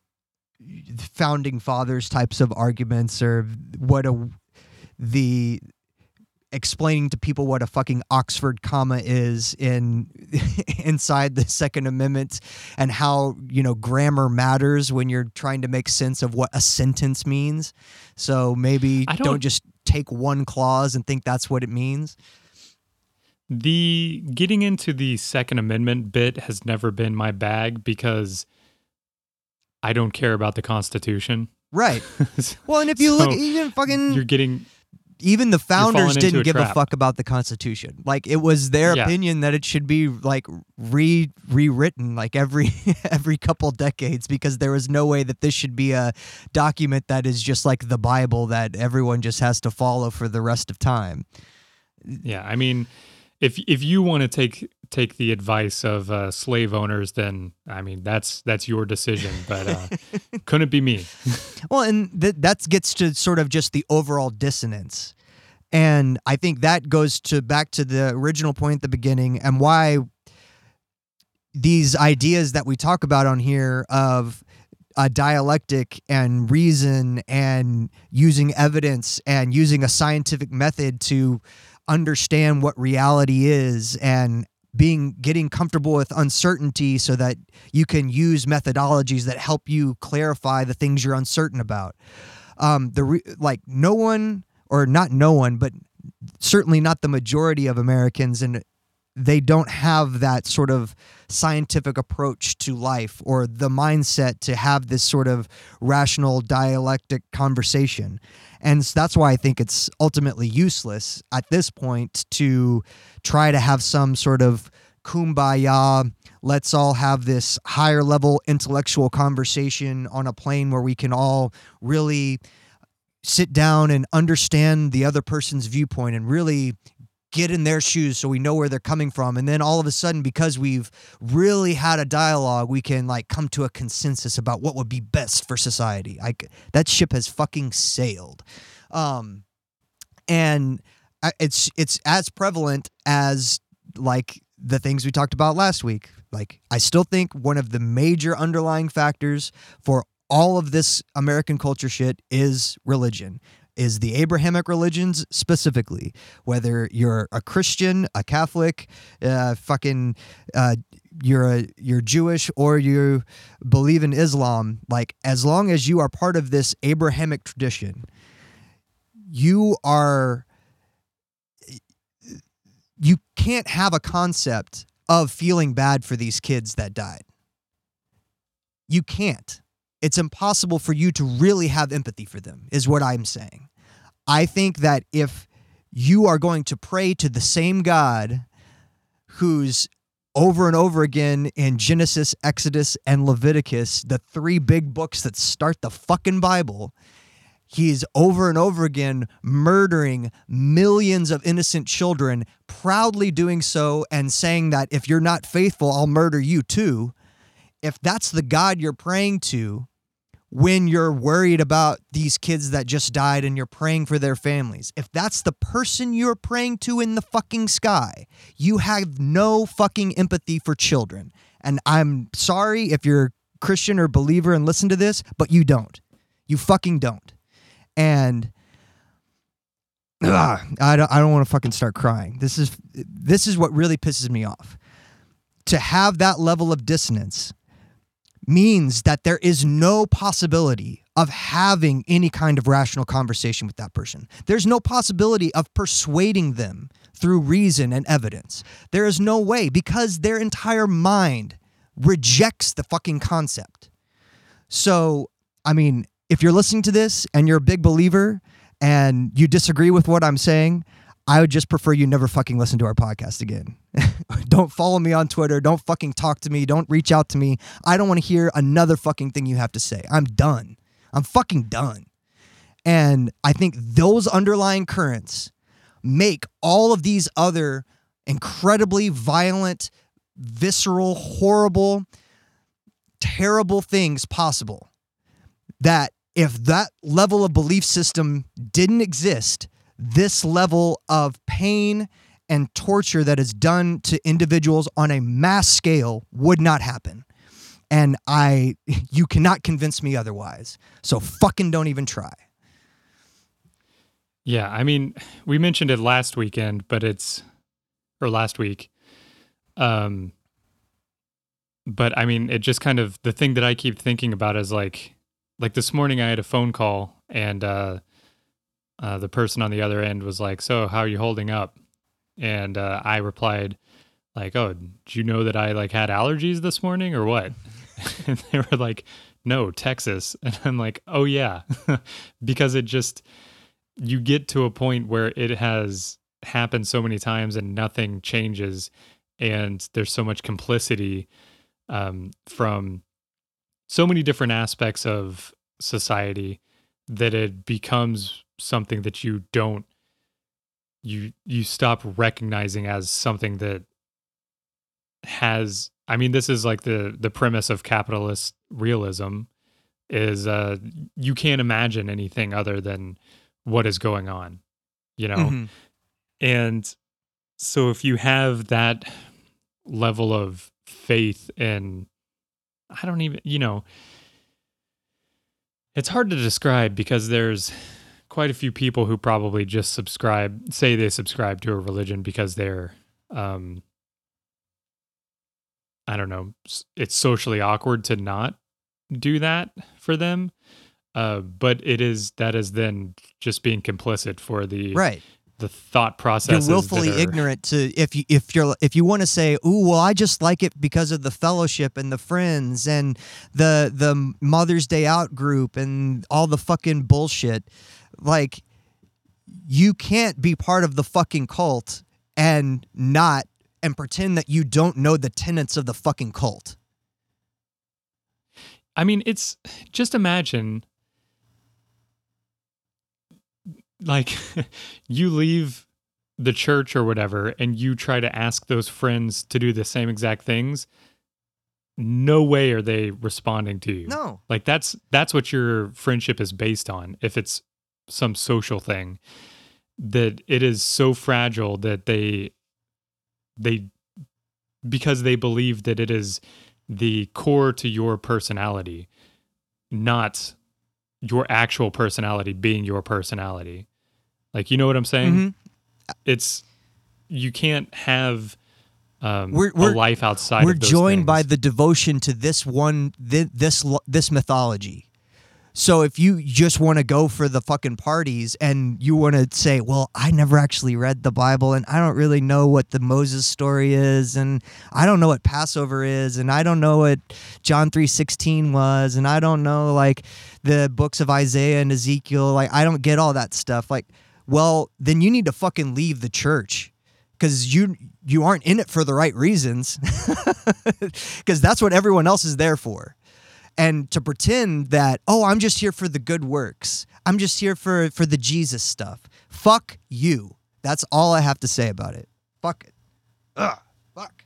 S2: founding fathers types of arguments or what a the explaining to people what a fucking Oxford comma is in [laughs] inside the Second Amendment and how you know grammar matters when you're trying to make sense of what a sentence means. So maybe don't,
S1: don't-
S2: just take one clause and think that's what it means.
S1: The getting into the Second Amendment bit has never been my bag because I don't care about the Constitution.
S2: Right. [laughs] Well, and if you look even fucking
S1: You're getting
S2: even the founders didn't
S1: a
S2: give a fuck about the Constitution. Like it was their
S1: Yeah.
S2: opinion that it should be like re rewritten like every [laughs] every couple decades because there was no way that this should be a document that is just like the Bible that everyone just has to follow for the rest of time.
S1: Yeah, I mean, if if you want to take take the advice of uh, slave owners, then I mean that's that's your decision. But uh, [laughs] couldn't be me. [laughs]
S2: Well, and th- that gets to sort of just the overall dissonance. And I think that goes to back to the original point at the beginning and why these ideas that we talk about on here of a dialectic and reason and using evidence and using a scientific method to understand what reality is and being getting comfortable with uncertainty so that you can use methodologies that help you clarify the things you're uncertain about. Um the re- like no one or not no one but certainly not the majority of Americans and they don't have that sort of scientific approach to life or the mindset to have this sort of rational dialectic conversation. And s- that's why I think it's ultimately useless at this point to try to have some sort of kumbaya, let's all have this higher level intellectual conversation on a plane where we can all really sit down and understand the other person's viewpoint and really get in their shoes so we know where they're coming from. And then all of a sudden because we've really had a dialogue we can like come to a consensus about what would be best for society. Like that ship has fucking sailed. Um and it's it's as prevalent as like the things we talked about last week. Like i still think one of the major underlying factors for all of this american culture shit is religion is the abrahamic religions specifically whether you're a christian a catholic uh, fucking uh, you're a you're jewish or you believe in islam like as long as you are part of this abrahamic tradition you are you can't have a concept of feeling bad for these kids that died. You can't. It's impossible for you to really have empathy for them, is what I'm saying. I think that if you are going to pray to the same God who's over and over again in Genesis, Exodus, and Leviticus, the three big books that start the fucking Bible, he's over and over again murdering millions of innocent children, proudly doing so and saying that if you're not faithful, I'll murder you too. If that's the God you're praying to, when you're worried about these kids that just died and you're praying for their families, if that's the person you're praying to in the fucking sky, you have no fucking empathy for children. And I'm sorry if you're Christian or believer and listen to this, but you don't. You fucking don't. And Ugh, I don't, I don't want to fucking start crying. This is this is what really pisses me off. To have that level of dissonance means that there is no possibility of having any kind of rational conversation with that person. There's no possibility of persuading them through reason and evidence. There is no way because their entire mind rejects the fucking concept. So, I mean, if you're listening to this and you're a big believer and you disagree with what I'm saying, I would just prefer you never fucking listen to our podcast again. [laughs] don't follow me on Twitter. Don't fucking talk to me. Don't reach out to me. I don't want to hear another fucking thing you have to say. I'm done. I'm fucking done. And I think those underlying currents make all of these other incredibly violent, visceral, horrible, terrible things possible. That if that level of belief system didn't exist, this level of pain and torture that is done to individuals on a mass scale would not happen. And I, you cannot convince me otherwise. So fucking don't even try.
S1: Yeah, I mean, we mentioned it last weekend, but it's or last week. Um but I mean, it just kind of the thing that I keep thinking about is like like this morning I had a phone call and uh uh the person on the other end was like, "So, how are you holding up?" And uh I replied like, "Oh, did you know that I like had allergies this morning or what?" [laughs] and they were like, "No, Texas." [laughs] And I'm like, "Oh yeah." [laughs] because it just you get to a point where it has happened so many times and nothing changes and there's so much complicity um, from so many different aspects of society that it becomes something that you don't you you stop recognizing as something that has i mean this is like the the premise of capitalist realism is uh you can't imagine anything other than what is going on you know
S2: Mhm.
S1: and so if you have that level of faith in I don't even, you know, it's hard to describe because there's quite a few people who probably just subscribe, say they subscribe to a religion because they're, um, I don't know, it's socially awkward to not do that for them. Uh, but it is that is then just being complicit for the
S2: Right.
S1: the thought
S2: You're willfully
S1: are,
S2: ignorant to if you if you're if you want to say, "Ooh, well, I just like it because of the fellowship and the friends and the the Mother's Day out group and all the fucking bullshit." Like you can't be part of the fucking cult and not and pretend that you don't know the tenets of the fucking cult.
S1: I mean, it's just imagine like [laughs] you leave the church or whatever and you try to ask those friends to do the same exact things. No way are they responding to you.
S2: No.
S1: Like that's that's what your friendship is based on. If it's some social thing that it is so fragile that they they because they believe that it is the core to your personality, not your actual personality being your personality. Like you know what I'm saying?
S2: Mhm.
S1: It's you can't have um,
S2: We're- we're-
S1: a life outside.
S2: We're
S1: of those
S2: joined by the devotion to this one thi- this this mythology. So if you just want to go for the fucking parties and you want to say, "Well, I never actually read the Bible and I don't really know what the Moses story is and I don't know what Passover is and I don't know what John 3:16 was and I don't know like the books of Isaiah and Ezekiel, like I don't get all that stuff." Like, well, then you need to fucking leave the church cuz you you aren't in it for the right reasons. [laughs] Cuz that's what everyone else is there for and to pretend that oh i'm just here for the good works. I'm just here for for the jesus stuff. Fuck you. That's all i have to say about it. Fuck it. Ugh, fuck.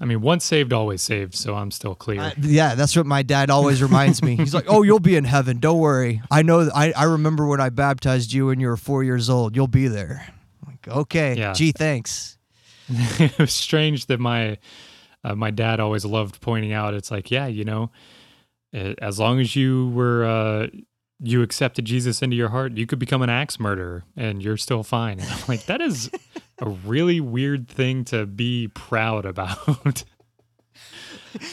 S1: I mean, once saved, always saved. So I'm still clear.
S2: Uh, yeah that's what my dad always reminds me. He's like oh you'll be in heaven. Don't worry. I know i, I remember when i baptized you when you were four years old. You'll be there. I'm like okay
S1: Yeah.
S2: gee thanks. [laughs]
S1: It was strange that my uh, my dad always loved pointing out. It's like, yeah, you know, as long as you were uh, you accepted Jesus into your heart, you could become an axe murderer, and you're still fine. And I'm like, that is a really weird thing to be proud about. [laughs]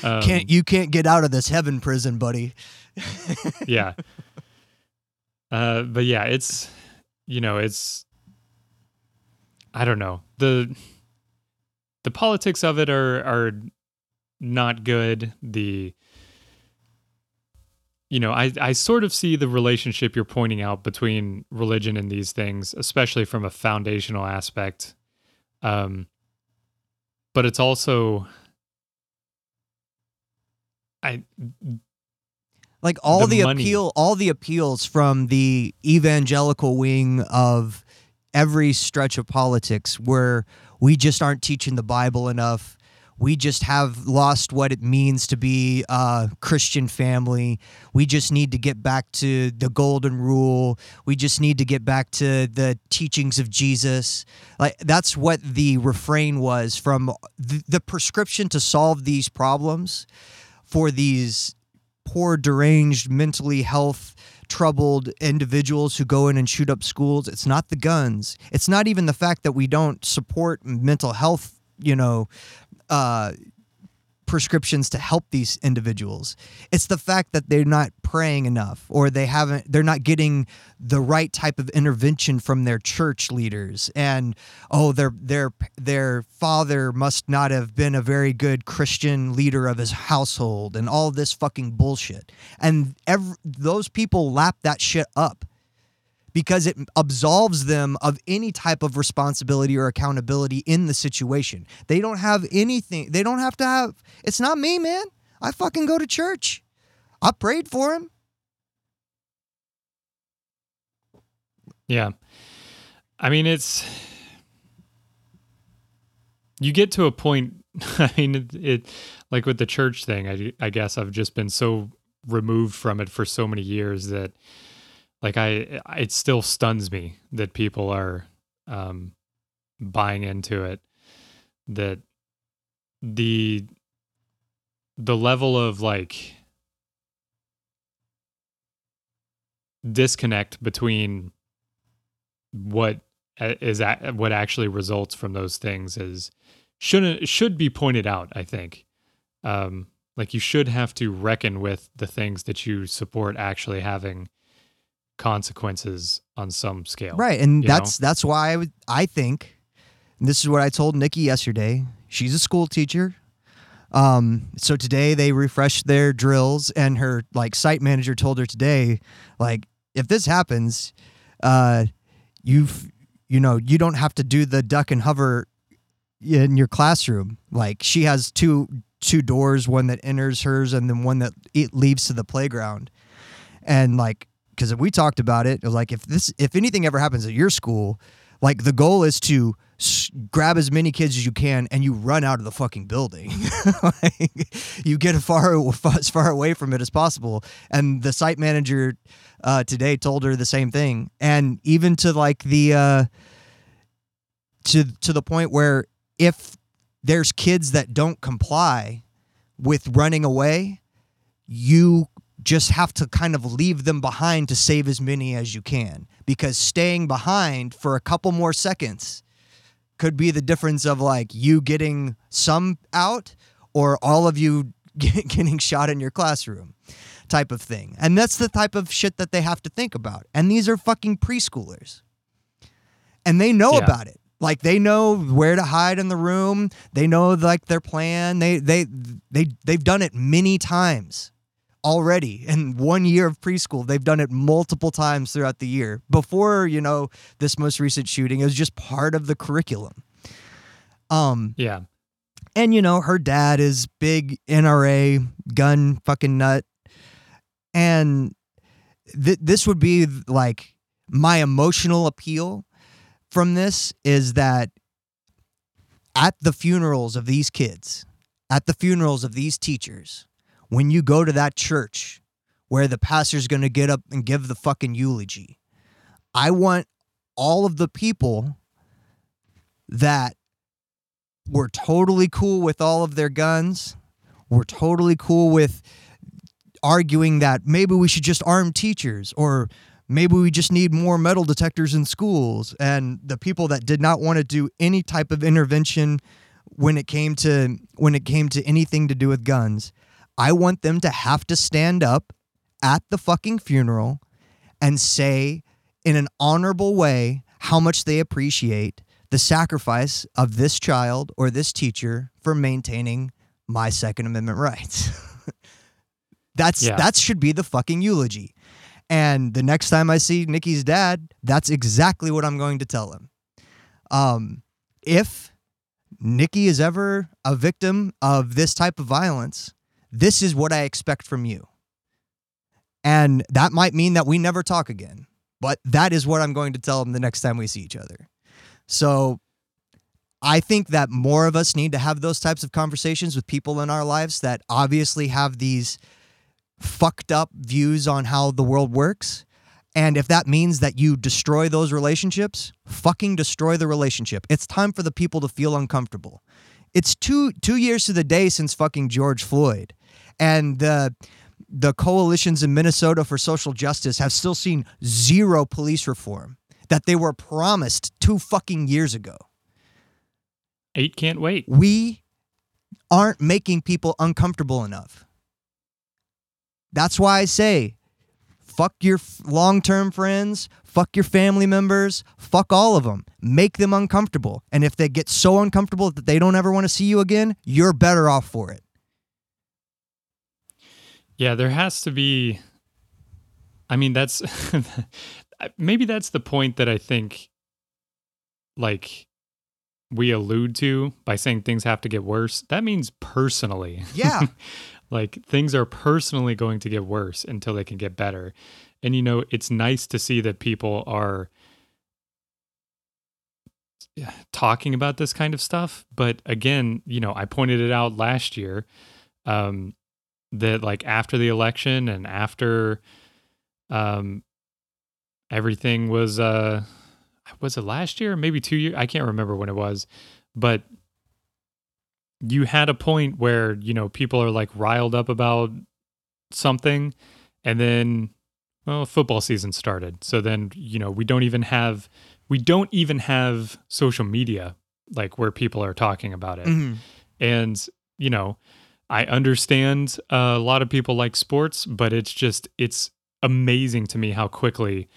S1: um,
S2: can't you can't get out of this heaven prison buddy
S1: yeah. [laughs] Uh, but yeah, it's you know, it's I don't know the the politics of it are are not good. The you know, I I sort of see the relationship you're pointing out between religion and these things, especially from a foundational aspect. Um, but it's also I
S2: like all
S1: The
S2: the, appeal all the appeals from the evangelical wing of every stretch of politics where we just aren't teaching the bible enough. We just have lost what it means to be a christian family. We just need to get back to the golden rule. We just need to get back to the teachings of jesus. Like that's what the refrain was from the, the prescription to solve these problems for these poor, deranged, mentally health troubled individuals who go in and shoot up schools. It's not the guns. It's not even the fact that we don't support mental health, you know, uh, prescriptions to help these individuals. It's the fact that they're not praying enough or they haven't they're not getting the right type of intervention from their church leaders and oh their their their father must not have been a very good Christian leader of his household and all this fucking bullshit. And every, those people lap that shit up because it absolves them of any type of responsibility or accountability in the situation. They don't have anything. They don't have to have. It's not me, man. I fucking go to church. I prayed for him.
S1: Yeah. I mean, it's you get to a point. [laughs] I mean, it, it like with the church thing. I I guess I've just been so removed from it for so many years that like I it still stuns me that people are um buying into it that the the level of like disconnect between what is that what actually results from those things is shouldn't should be pointed out i think. Um like you should have to reckon with the things that you support actually having consequences on some scale
S2: Right, and that's that's why I would I think and this is what I told Nikki yesterday. She's a school teacher. Um, so today they refreshed their drills, and her like site manager told her today, like, if this happens, uh, you've you know you don't have to do the duck and hover in your classroom. Like she has two two doors, one that enters hers, and then one that it leaves to the playground. And like, because we talked about it, like if this if anything ever happens at your school, like the goal is to s- grab as many kids as you can and you run out of the fucking building. [laughs] like, you get as far as far away from it as possible. And the site manager uh, today told her the same thing. And even to like the uh, to to the point where if there's kids that don't comply with running away, you just have to kind of leave them behind to save as many as you can because staying behind for a couple more seconds could be the difference of like you getting some out or all of you [laughs] getting shot in your classroom type of thing. And that's the type of shit that they have to think about. And these are fucking preschoolers. And they know
S1: Yeah.
S2: about it. Like they know where to hide in the room. They know like their plan. They they they they've done it many times already in one year of preschool. They've done it multiple times throughout the year. Before, you know, this most recent shooting, it was just part of the curriculum. Um,
S1: yeah
S2: and you know, her dad is big NRA gun fucking nut. And th- this would be like my emotional appeal from this is that at the funerals of these kids, at the funerals of these teachers, when you go to that church where the pastor's going to get up and give the fucking eulogy, I want all of the people that were totally cool with all of their guns, were totally cool with arguing that maybe we should just arm teachers or maybe we just need more metal detectors in schools and the people that did not want to do any type of intervention when it came to when it came to anything to do with guns i want them to have to stand up at the fucking funeral and say in an honorable way how much they appreciate the sacrifice of this child or this teacher for maintaining my second amendment rights [laughs] that's
S1: Yeah.
S2: that should be the fucking eulogy and the next time I see Nikki's dad, that's exactly what I'm going to tell him. Um, if Nikki is ever a victim of this type of violence, this is what I expect from you. And that might mean that we never talk again, but that is what I'm going to tell him the next time we see each other. So I think that more of us need to have those types of conversations with people in our lives that obviously have these fucked up views on how the world works. And if that means that you destroy those relationships, fucking destroy the relationship. It's time for the people to feel uncomfortable. It's two two years to the day since fucking George Floyd. And the the coalitions in Minnesota for social justice have still seen zero police reform that they were promised two fucking years ago.
S1: eight can't wait
S2: We aren't making people uncomfortable enough. That's why I say, fuck your long term friends, fuck your family members, fuck all of them. Make them uncomfortable. And if they get so uncomfortable that they don't ever want to see you again, you're better off for it.
S1: Yeah, there has to be. I mean, that's. [laughs] Maybe that's the point that I think like we allude to by saying things have to get worse. That means personally.
S2: Yeah. [laughs]
S1: like things are personally going to get worse until they can get better. And you know, it's nice to see that people are talking about this kind of stuff, but again, you know, I pointed it out last year um that like after the election and after um everything was uh was it last year? Maybe 2 years I can't remember when it was but you had a point where you know people are like riled up about something and then well football season started. So then you know we don't even have we don't even have social media like where people are talking about it.
S2: Mhm.
S1: and you know i understand uh, a lot of people like sports but it's just it's amazing to me how quickly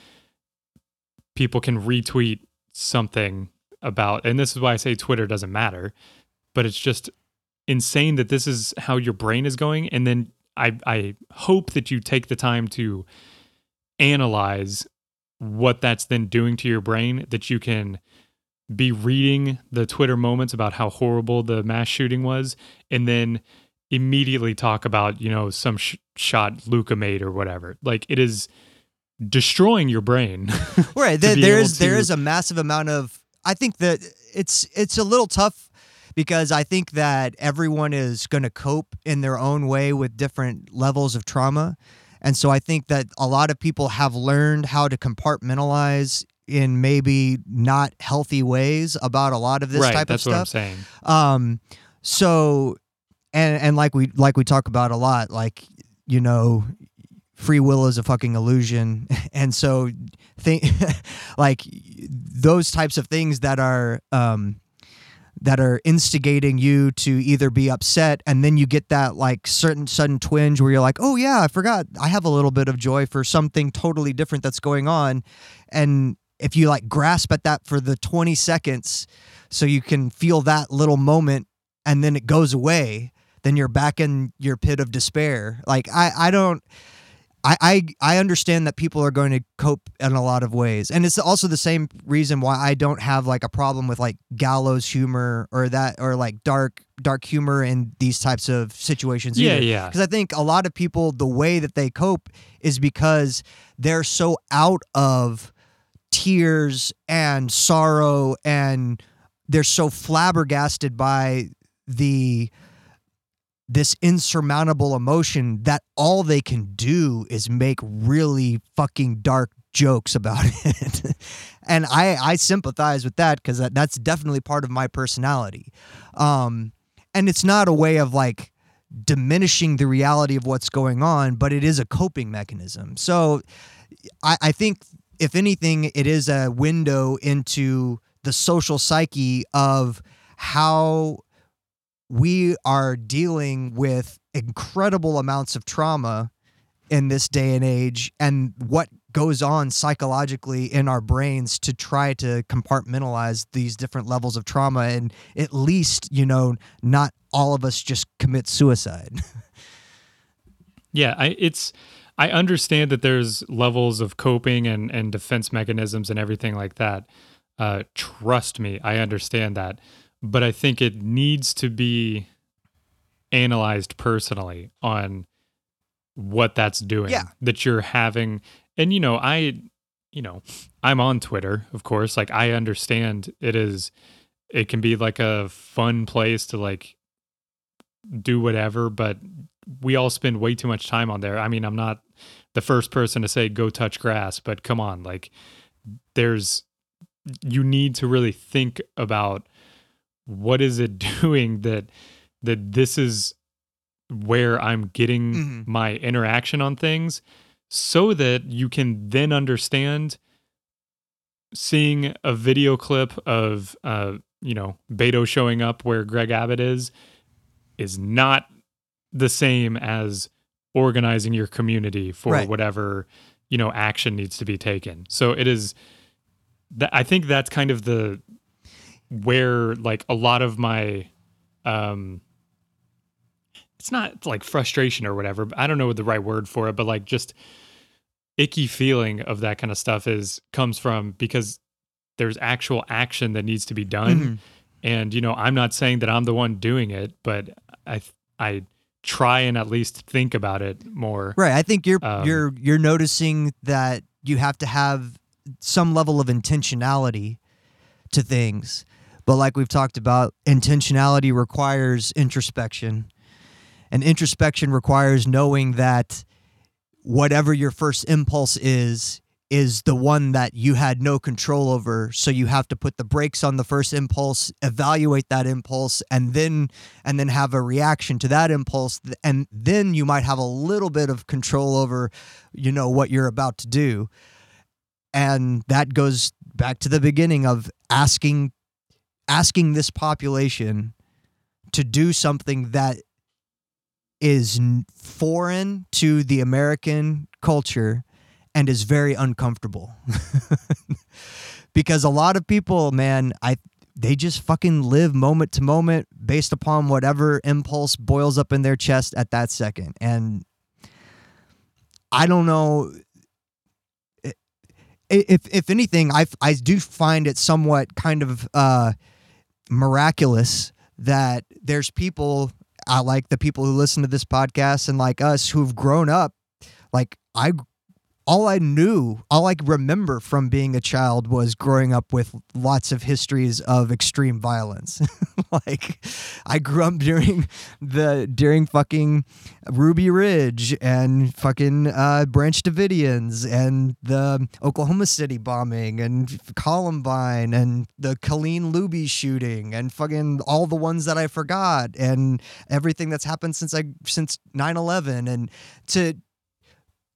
S1: people can retweet something about and this is why i say twitter doesn't matter but it's just insane that this is how your brain is going. And then i i hope that you take the time to analyze what that's then doing to your brain that you can be reading the twitter moments about how horrible the mass shooting was and then immediately talk about you know some sh- shot luca made or whatever. Like it is destroying your brain [laughs]
S2: right there, there is there
S1: to-
S2: is a massive amount of i think that it's it's a little tough because i think that everyone is going to cope in their own way with different levels of trauma. And so i think that a lot of people have learned how to compartmentalize in maybe not healthy ways about a lot of this
S1: right
S2: type
S1: that's
S2: of
S1: what i'm
S2: stuff.
S1: saying.
S2: Um so and and like we like we talk about a lot like you know free will is a fucking illusion. [laughs] And so think [laughs] like those types of things that are um that are instigating you to either be upset and then you get that like certain sudden twinge where you're like oh yeah i forgot. I have a little bit of joy for something totally different that's going on. And if you like grasp at that for the 20 seconds so you can feel that little moment and then it goes away then you're back in your pit of despair like i i don't I, I I understand that people are going to cope in a lot of ways, and it's also the same reason why I don't have like a problem with like gallows humor or that or like dark dark humor in these types of situations.
S1: yeah
S2: either.
S1: yeah
S2: Because I think a lot of people, the way that they cope is because they're so out of tears and sorrow and they're so flabbergasted by the this insurmountable emotion that all they can do is make really fucking dark jokes about [laughs] it. and I I sympathize with that cuz that, that's definitely part of my personality. Um and it's not a way of like diminishing the reality of what's going on, but it is a coping mechanism. So I, I think if anything, it is a window into the social psyche of how we are dealing with incredible amounts of trauma in this day and age and what goes on psychologically in our brains to try to compartmentalize these different levels of trauma and at least you know not all of us just commit suicide [laughs]
S1: Yeah, I it's I understand that there's levels of coping and and defense mechanisms and everything like that. Uh, trust me, I understand that, but I think it needs to be analyzed personally on what that's doing.
S2: Yeah.
S1: that you're having, and you know, I, you know, I'm on Twitter, of course. Like I understand it is, it can be like a fun place to like do whatever, but we all spend way too much time on there. I mean, I'm not the first person to say go touch grass, but come on, like there's you need to really think about what is it [laughs] doing that that this is where I'm getting
S2: Mhm.
S1: my interaction on things so that you can then understand seeing a video clip of uh you know Beto showing up where Greg Abbott is is not the same as organizing your community for
S2: Right.
S1: whatever you know action needs to be taken. So it is that I think that's kind of the where like a lot of my um it's not like frustration or whatever. but I don't know the right word for it, but like just icky feeling of that kind of stuff is comes from because there's actual action that needs to be done
S2: Mhm.
S1: and you know i'm not saying that i'm the one doing it but i i try and at least think about it more
S2: Right. I think you're
S1: Um,
S2: you're you're noticing that you have to have some level of intentionality to things. But like we've talked about, intentionality requires introspection. And introspection requires knowing that whatever your first impulse is is the one that you had no control over. So you have to put the brakes on the first impulse evaluate that impulse and then and then have a reaction to that impulse. And then you might have a little bit of control over you know what you're about to do. And that goes back to the beginning of asking asking this population to do something that is foreign to the American culture and is very uncomfortable. [laughs] because a lot of people, man, I they just fucking live moment to moment based upon whatever impulse boils up in their chest at that second. And I don't know if if anything, I I do find it somewhat kind of uh, miraculous that there's people uh, like the people who listen to this podcast and like us who've grown up. Like I, all I knew, all I remember from being a child was growing up with lots of histories of extreme violence. [laughs] like I grew up during the during fucking Ruby Ridge and fucking uh, Branch Davidians and the Oklahoma City bombing and Columbine and the Killeen Luby shooting and fucking all the ones that I forgot and everything that's happened since I since 9/11 and to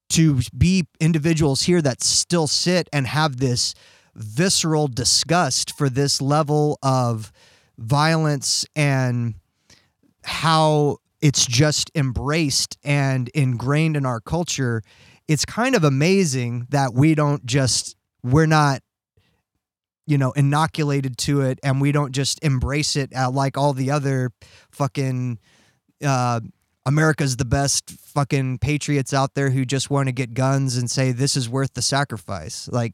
S2: to be individuals here that still sit and have this visceral disgust for this level of violence and how it's just embraced and ingrained in our culture it's kind of amazing that we don't just we're not you know inoculated to it and we don't just embrace it uh, like all the other fucking uh America's the best fucking patriots out there who just want to get guns and say this is worth the sacrifice. Like,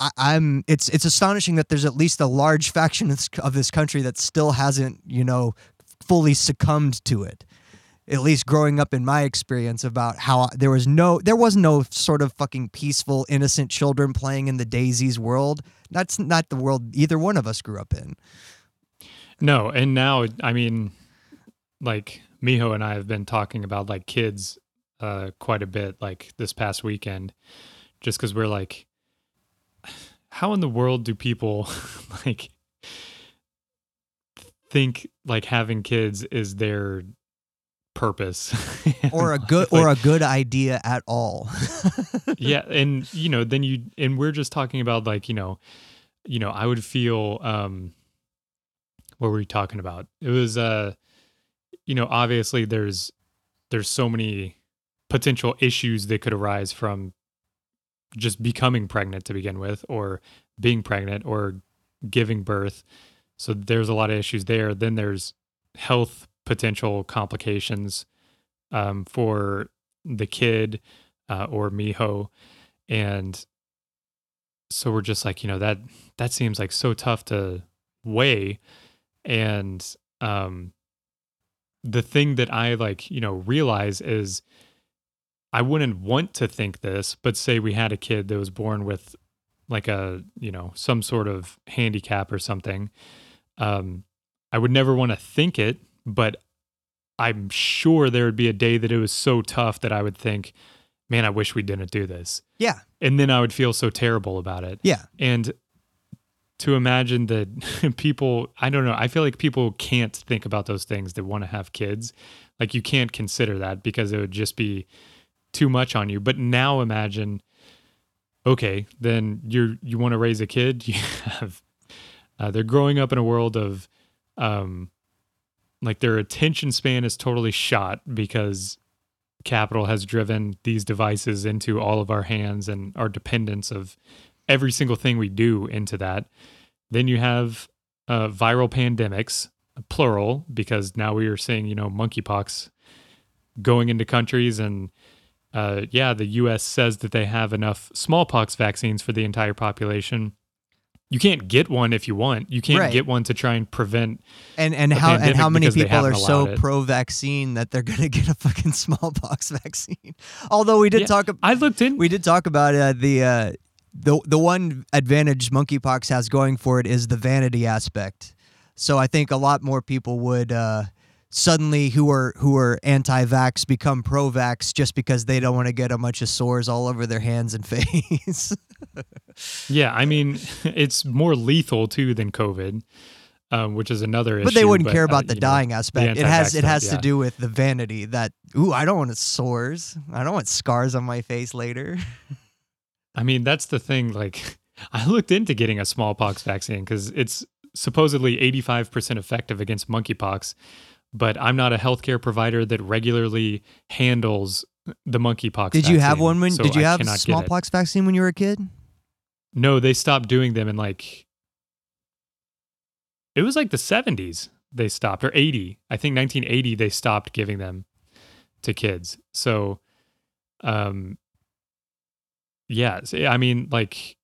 S2: I, I'm. It's it's astonishing that there's at least a large faction of this, of this country that still hasn't, you know, fully succumbed to it. At least growing up in my experience about how there was no there was no sort of fucking peaceful innocent children playing in the daisies world. That's not the world either one of us grew up in.
S1: No, and now I mean, like Miho and I have been talking about like kids uh quite a bit like this past weekend, just because we're like, how in the world do people [laughs] like think like having kids is their purpose [laughs]
S2: Or a good
S1: Like,
S2: or a good idea at all. [laughs]
S1: yeah and you know then you and we're just talking about like you know you know i would feel um what were we talking about it was uh you know obviously there's there's so many potential issues that could arise from just becoming pregnant to begin with or being pregnant or giving birth. So there's a lot of issues there. Then there's health potential complications um, for the kid uh, or Miho, and so we're just like, you know, that that seems like so tough to weigh, and um, the thing that I like, you know, realize is I wouldn't want to think this, but say we had a kid that was born with like a, you know, some sort of handicap or something. Um, I would never want to think it, but I'm sure there would be a day that it was so tough that I would think, man, I wish we didn't do this.
S2: yeah.
S1: And then I would feel so terrible about it.
S2: Yeah.
S1: And to imagine that [laughs] people, I don't know, I feel like people can't think about those things that want to have kids. Like you can't consider that because it would just be too much on you. But now imagine, okay, then you're you want to raise a kid, [laughs] you have uh, they're growing up in a world of um like their attention span is totally shot because capital has driven these devices into all of our hands and our dependence of every single thing we do into that. Then you have uh, viral pandemics, plural, because now we are seeing, you know, monkeypox going into countries and uh, yeah, the U.S. says that they have enough smallpox vaccines for the entire population. You can't get one if you want. You can't
S2: Right.
S1: get one to try and prevent.
S2: And and how and how many people are so
S1: it.
S2: pro-vaccine that they're gonna [laughs] get a fucking smallpox [laughs] vaccine? Although we did
S1: Yeah,
S2: talk,
S1: I looked in.
S2: we did talk about uh, the uh, the the one advantage monkeypox has going for it is the vanity aspect. So I think a lot more people would uh, suddenly who are who are anti-vax become pro-vax just because they don't want to get a bunch of sores all over their hands and [laughs] face.
S1: Yeah, I mean, [laughs] it's more lethal too than COVID, um, which is another issue.
S2: but they wouldn't care
S1: uh,
S2: about the
S1: you know,
S2: dying aspect. It has it has
S1: stuff,
S2: to do with the vanity that ooh, I don't want sores. I don't want scars on my face later. [laughs]
S1: I mean, that's the thing. Like, [laughs] I looked into getting a smallpox vaccine because it's supposedly 85% effective against monkeypox, but I'm not a healthcare provider that regularly handles the monkeypox.
S2: Did you have one when
S1: so
S2: did you
S1: I
S2: have smallpox vaccine when you were a kid?
S1: No, they stopped doing them in like it was like the 70s they stopped or 80. I think 1980 they stopped giving them to kids. So um yeah, I mean like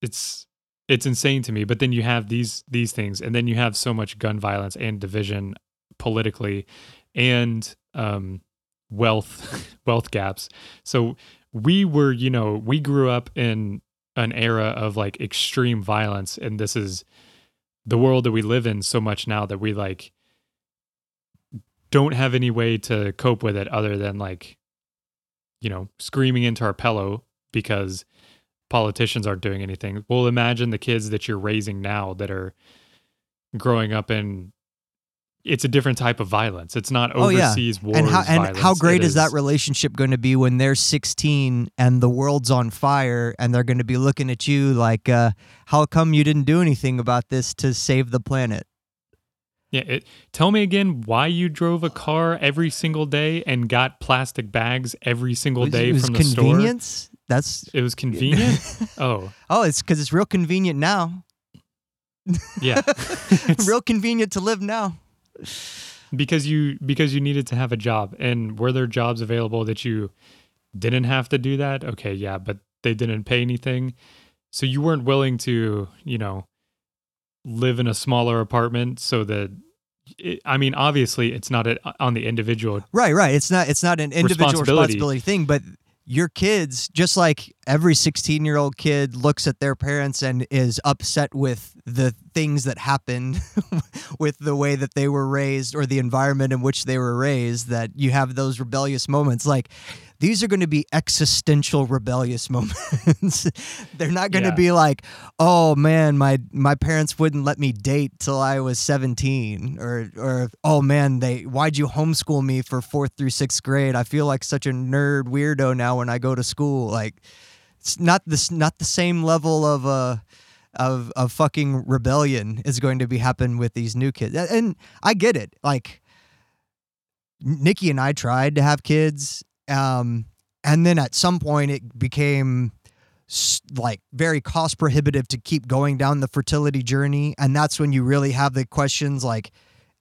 S1: it's it's insane to me, but then you have these these things and then you have so much gun violence and division politically and um wealth [laughs] wealth gaps. So we were, you know, we grew up in an era of like extreme violence and this is the world that we live in so much now that we like don't have any way to cope with it other than like you know screaming into our pillow because politicians aren't doing anything well imagine the kids that you're raising now that are growing up in it's a different type of violence it's not
S2: Oh, yeah.
S1: overseas wars
S2: and how and how great is that relationship going to be when they're 16 and the world's on fire and they're going to be looking at you like uh, how come you didn't do anything about this to save the planet
S1: Yeah, it, tell me again why you drove a car every single day and got plastic bags every single day
S2: it was
S1: from the
S2: convenience? store. That's
S1: It was convenient. [laughs] oh,
S2: oh it's because it's real convenient now
S1: yeah, [laughs]
S2: real convenient to live now
S1: because you because you needed to have a job, and were there jobs available that you didn't have to do that? Okay, yeah, but they didn't pay anything, so you weren't willing to, you know, live in a smaller apartment so that. It, I mean, obviously, it's not on the individual
S2: Right, right. It's not it's not an individual
S1: Responsibility.
S2: responsibility thing, but your kids, just like every 16 year old kid looks at their parents and is upset with the things that happened [laughs] with the way that they were raised or the environment in which they were raised, that you have those rebellious moments. Like these are going to be existential rebellious [laughs] moments. They're not going to
S1: Yeah.
S2: be like, "Oh man, my my parents wouldn't let me date till I was 17," or or "Oh man, they why'd you homeschool me for 4th through 6th grade? I feel like such a nerd weirdo now when I go to school." Like it's not this not the same level of uh of of fucking rebellion is going to be happen with these new kids. And I get it. Like Nikki and I tried to have kids um and then at some point it became like very cost prohibitive to keep going down the fertility journey. And that's when you really have the questions like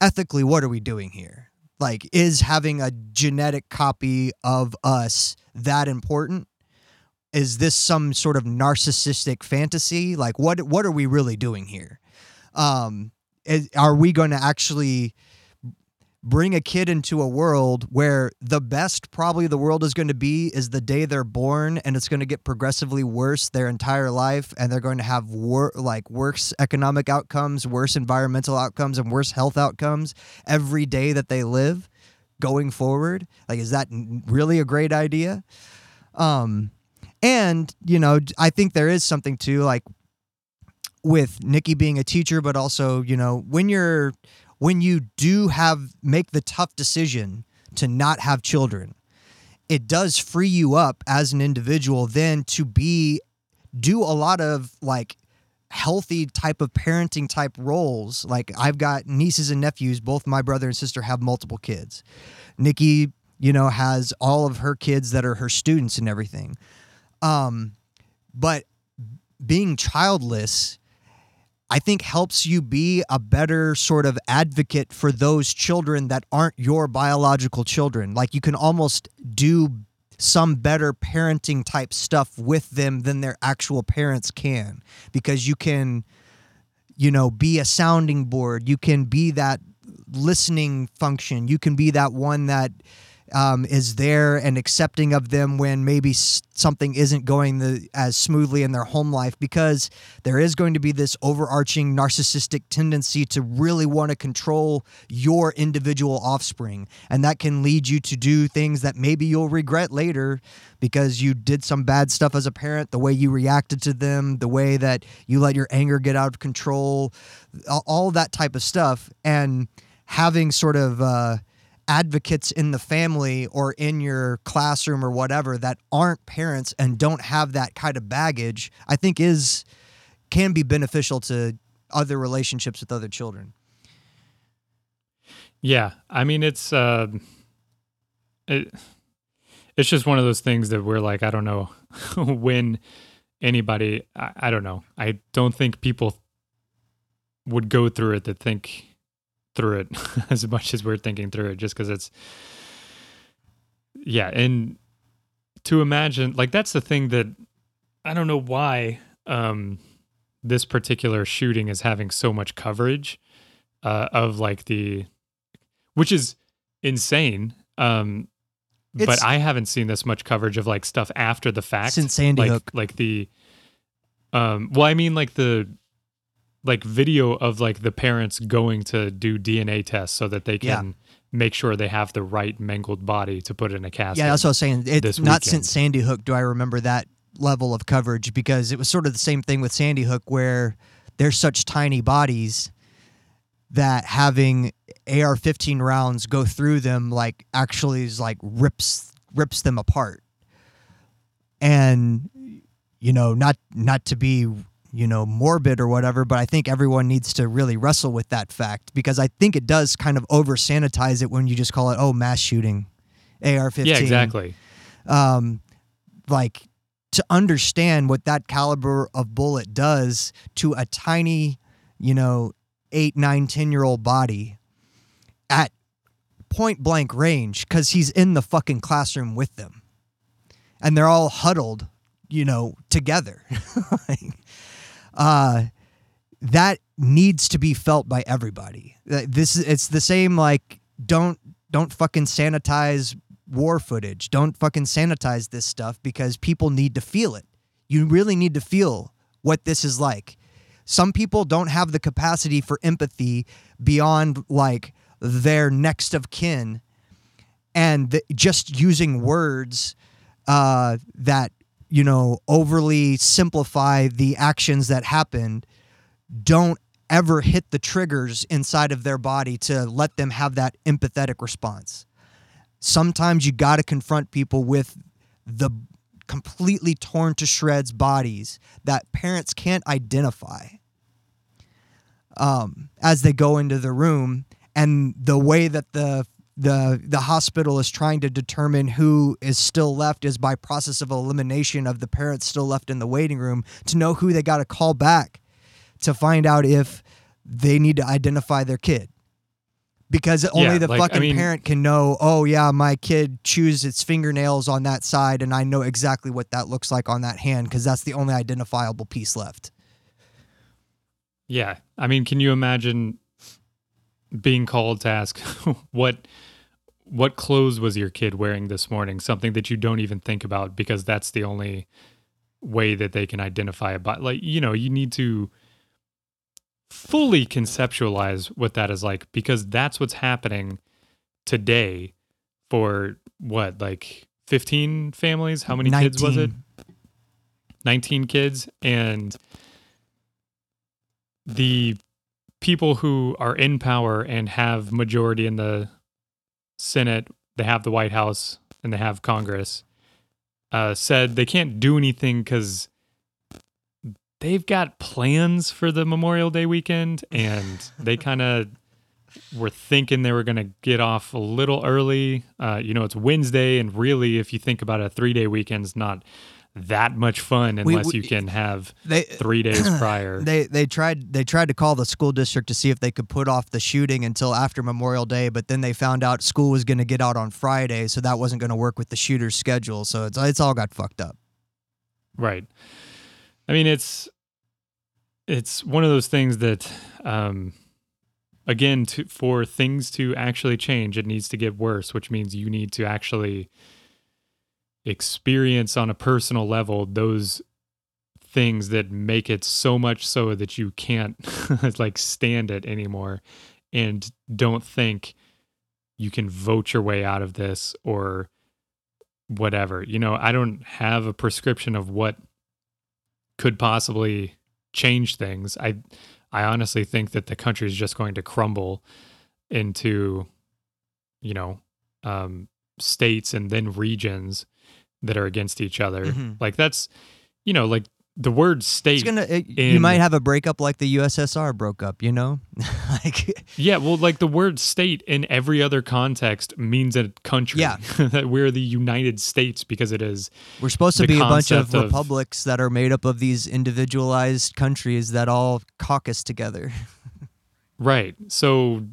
S2: ethically what are we doing here? Like is having a genetic copy of us that important? Is this some sort of narcissistic fantasy? Like what what are we really doing here? Um is, are we going to actually bring a kid into a world where the best probably the world is going to be is the day they're born and it's going to get progressively worse their entire life and they're going to have wor- like worse economic outcomes worse environmental outcomes and worse health outcomes every day that they live going forward. Like is that really a great idea? Um and you know i think there is something to like with Nikki being a teacher, but also, you know, when you're when you do have make the tough decision to not have children, it does free you up as an individual then to be do a lot of like healthy type of parenting type roles. Like I've got nieces and nephews, both my brother and sister have multiple kids. Nikki, you know, has all of her kids that are her students and everything. Um but being childless I think helps you be a better sort of advocate for those children that aren't your biological children. Like you can almost do some better parenting type stuff with them than their actual parents can because you can you know be a sounding board you can be that listening function you can be that one that um, is there and accepting of them when maybe something isn't going the, as smoothly in their home life because there is going to be this overarching narcissistic tendency to really want to control your individual offspring. And that can lead you to do things that maybe you'll regret later because you did some bad stuff as a parent the way you reacted to them the way that you let your anger get out of control all- that type of stuff. And having sort of uh, advocates in the family or in your classroom or whatever that aren't parents and don't have that kind of baggage, I think is can be beneficial to other relationships with other children.
S1: Yeah, I mean it's uh, it, it's just one of those things that we're like, I don't know [laughs] when anybody, I, I don't know, I don't think people would go through it that think through it [laughs] as much as we're thinking through it, just because it's, yeah, and to imagine like that's the thing that I don't know why um this particular shooting is having so much coverage uh, of like the which is insane. Um,
S2: It's-
S1: but I haven't seen this much coverage of like stuff after the fact
S2: Since Sandy
S1: like,
S2: Hook.
S1: like the, um, well, I mean like the, like video of like the parents going to do DNA tests so that they
S2: Yeah.
S1: can make sure they have the right mangled body to put in a casket.
S2: Yeah, that's what I was saying. It's not
S1: weekend.
S2: since Sandy Hook do I remember that level of coverage because it was sort of the same thing with Sandy Hook where they're such tiny bodies that having AR-15 rounds go through them like actually is like rips rips them apart. And you know, not not to be you know morbid or whatever, but I think everyone needs to really wrestle with that fact because I think it does kind of over sanitize it when you just call it oh mass shooting, AR-15
S1: yeah, exactly.
S2: um, like to understand what that caliber of bullet does to a tiny, you know, eight, nine, ten year old body at point blank range because he's in the fucking classroom with them. And they're all huddled, you know, together. [laughs] Like, uh, that needs to be felt by everybody. Uh, This is it's the same like don't don't fucking sanitize war footage. Don't fucking sanitize this stuff because people need to feel it. You really need to feel what this is like. Some people don't have the capacity for empathy beyond like their next of kin and just using words uh, that you know overly simplify the actions that happened don't ever hit the triggers inside of their body to let them have that empathetic response. Sometimes you got to confront people with the completely torn to shreds bodies that parents can't identify um, as they go into the room and the way that the the the hospital is trying to determine who is still left is by process of elimination of the parents still left in the waiting room to know who they got to call back to find out if they need to identify their kid because only
S1: Yeah,
S2: the
S1: like, I
S2: fucking
S1: mean-
S2: parent can know oh yeah my kid chews its fingernails on that side and i know exactly what that looks like on that hand because that's the only identifiable piece left
S1: Yeah. I mean, can you imagine being called to ask [laughs] what what clothes was your kid wearing this morning? Something that you don't even think about because that's the only way that they can identify a body. Like, you know, you need to fully conceptualize what that is like because that's what's happening today for what, like 15 families? How many kids was it?
S2: 19.
S1: 19 kids and the people who are in power and have majority in the senate they have the white house and they have congress uh, said they can't do anything because they've got plans for the memorial day weekend and they [laughs] kind of were thinking they were going to get off a little early. Uh, you know it's wednesday and really if you think about it, a three day weekend's not that much fun
S2: We-
S1: unless
S2: we-
S1: you can have
S2: They
S1: three days [clears throat] prior.
S2: they they tried they tried to call the school district to see if they could put off the shooting until after Memorial Day, but then they found out school was going to get out on Friday, so that wasn't going to work with the shooter's schedule. So it's it's all got fucked up.
S1: Right. I mean, it's it's one of those things that, um, again, to, for things to actually change, it needs to get worse, which means you need to actually experience on a personal level those things that make it so much so that you can't [laughs] like stand it anymore and don't think you can vote your way out of this or whatever. You know, I don't have a prescription of what could possibly change things. I I honestly think that the country is just going to crumble into you know, um states and then regions that are against each other.
S2: Mhm.
S1: Like that's you know, like the word
S2: It's
S1: state
S2: gonna it, you might have a breakup like the USSR broke up. You know, [laughs] like
S1: Yeah, well, like the word state in every other context means a country.
S2: Yeah. [laughs]
S1: that we're the United States because it is.
S2: we're supposed to be a bunch of
S1: of-
S2: republics that are made up of these individualized countries that all caucus together. [laughs]
S1: Right. So,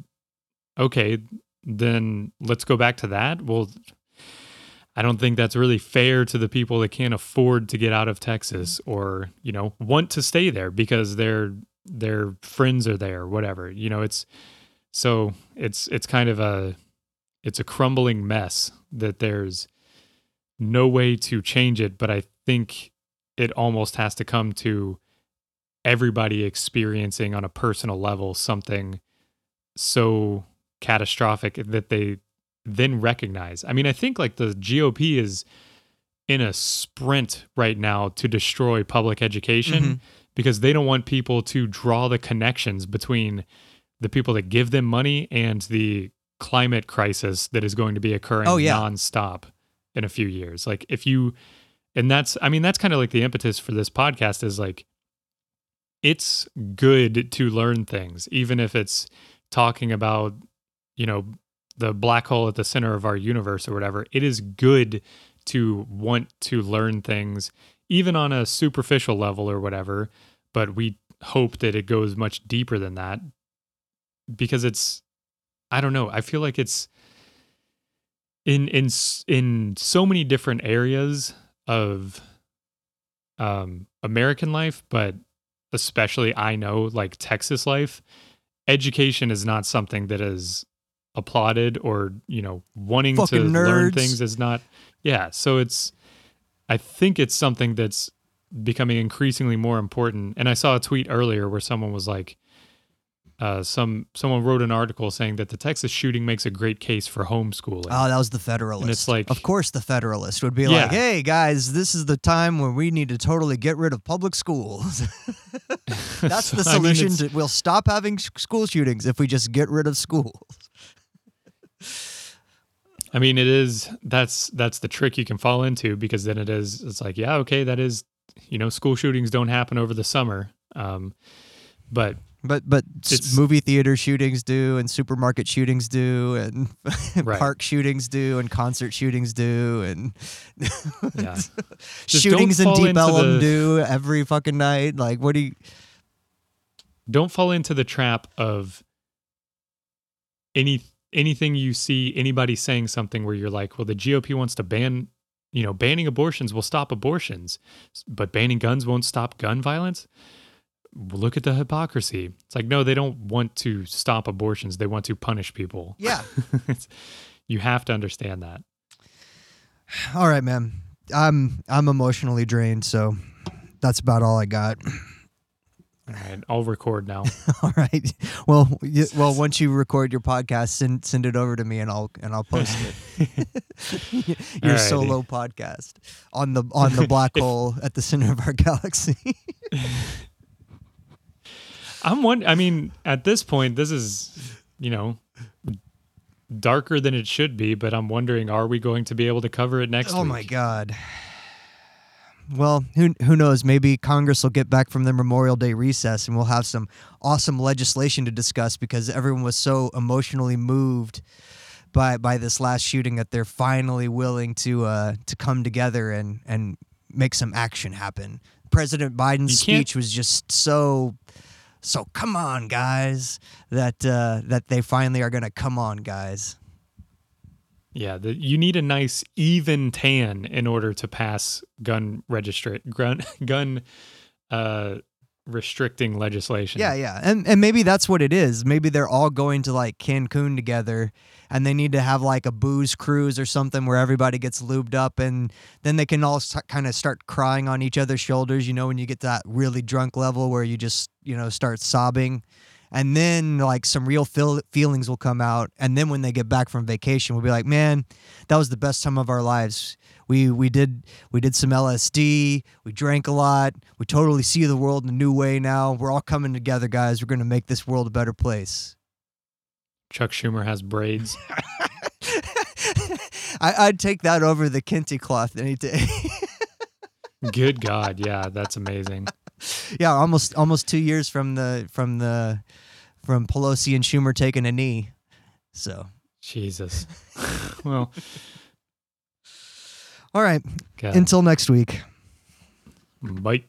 S1: okay, then let's go back to that. Well, I don't think that's really fair to the people that can't afford to get out of Texas or, you know, want to stay there because their their friends are there, whatever. You know, it's so it's it's kind of a it's a crumbling mess that there's no way to change it, but I think it almost has to come to everybody experiencing on a personal level something so catastrophic that they then recognize. I mean, I think like the GOP is in a sprint right now to destroy public education
S2: Mhm.
S1: because they don't want people to draw the connections between the people that give them money and the climate crisis that is going to be occurring
S2: Oh, yeah.
S1: nonstop in a few years. Like if you and that's I mean that's kind of like the impetus for this podcast is like it's good to learn things even if it's talking about you know the black hole at the center of our universe or whatever it is good to want to learn things even on a superficial level or whatever but we hope that it goes much deeper than that because it's i don't know i feel like it's in in in so many different areas of um american life but especially i know like texas life education is not something that is applauded or you know wanting to
S2: Fucking
S1: learn things is not yeah so it's i think it's something that's becoming increasingly more important and i saw a tweet earlier where someone was like uh, some someone wrote an article saying that the Texas shooting makes a great case for homeschooling.
S2: Oh, that was the Federalist.
S1: And it's like-
S2: of course, the Federalist would be
S1: Yeah.
S2: like, "Hey guys, this is the time where we need to totally get rid of public schools." [laughs] [laughs] That's
S1: So,
S2: the
S1: I mean,
S2: solution. to, we'll stop having school shootings if we just get rid of schools.
S1: I mean, it is that's that's the trick you can fall into because then it is it's like yeah okay that is you know school shootings don't happen over the summer, um, but
S2: But but
S1: It's-
S2: movie theater shootings do, and supermarket shootings do, and [laughs]
S1: Right.
S2: park shootings do, and concert shootings do, and
S1: yeah [laughs]
S2: shootings in Deep Ellum
S1: the-
S2: do every fucking night. Like, what do you?
S1: don't fall into the trap of any anything you see anybody saying something where you're like well the GOP wants to ban you know banning abortions will stop abortions but banning guns won't stop gun violence look at the hypocrisy it's like no they don't want to stop abortions they want to punish people
S2: Yeah. [laughs]
S1: You have to understand that
S2: All right, man. I'm I'm emotionally drained, so that's about all I got.
S1: All right i'll record now [laughs]
S2: all right. Well, y well, once you record your podcast, send send it over to me, and I'll and I'll post it. [laughs] your
S1: Alrighty.
S2: solo podcast on the on the black [laughs] hole at the center of our galaxy.
S1: I'm one. I mean, at this point, this is you know darker than it should be. But I'm wondering, are we going to be able to cover it next
S2: oh
S1: week?
S2: my god. Well, who who knows? Maybe Congress will get back from their Memorial Day recess, and we'll have some awesome legislation to discuss because everyone was so emotionally moved by by this last shooting that they're finally willing to uh, to come together and and make some action happen. President Biden's speech was just so so come on guys that uh, that they finally are going to come on guys.
S1: Yeah, the, you need a nice even tan in order to pass gun registra- gun [laughs] gun uh, restricting legislation.
S2: Yeah, yeah. And and maybe that's what it is. Maybe they're all going to like Cancun together and they need to have like a booze cruise or something where everybody gets lubed up and then they can all st- kind of start crying on each other's shoulders, you know, when you get that really drunk level where you just, you know, start sobbing. And then like some real feel- feelings will come out and then when they get back from vacation we'll be like, "Man, that was the best time of our lives. We we did we did some LSD, we drank a lot, we totally see the world in a new way now. We're all coming together, guys. We're going to make this world a better place."
S1: Chuck Schumer has braids. [laughs]
S2: I, I'd take that over the kente cloth any day. [laughs]
S1: Good God, yeah, that's amazing. [laughs]
S2: yeah, almost almost two years from the from the from Pelosi and Schumer taking a knee. So,
S1: Jesus. [laughs] [laughs] well,
S2: all right.
S1: God.
S2: Until next week.
S1: bite.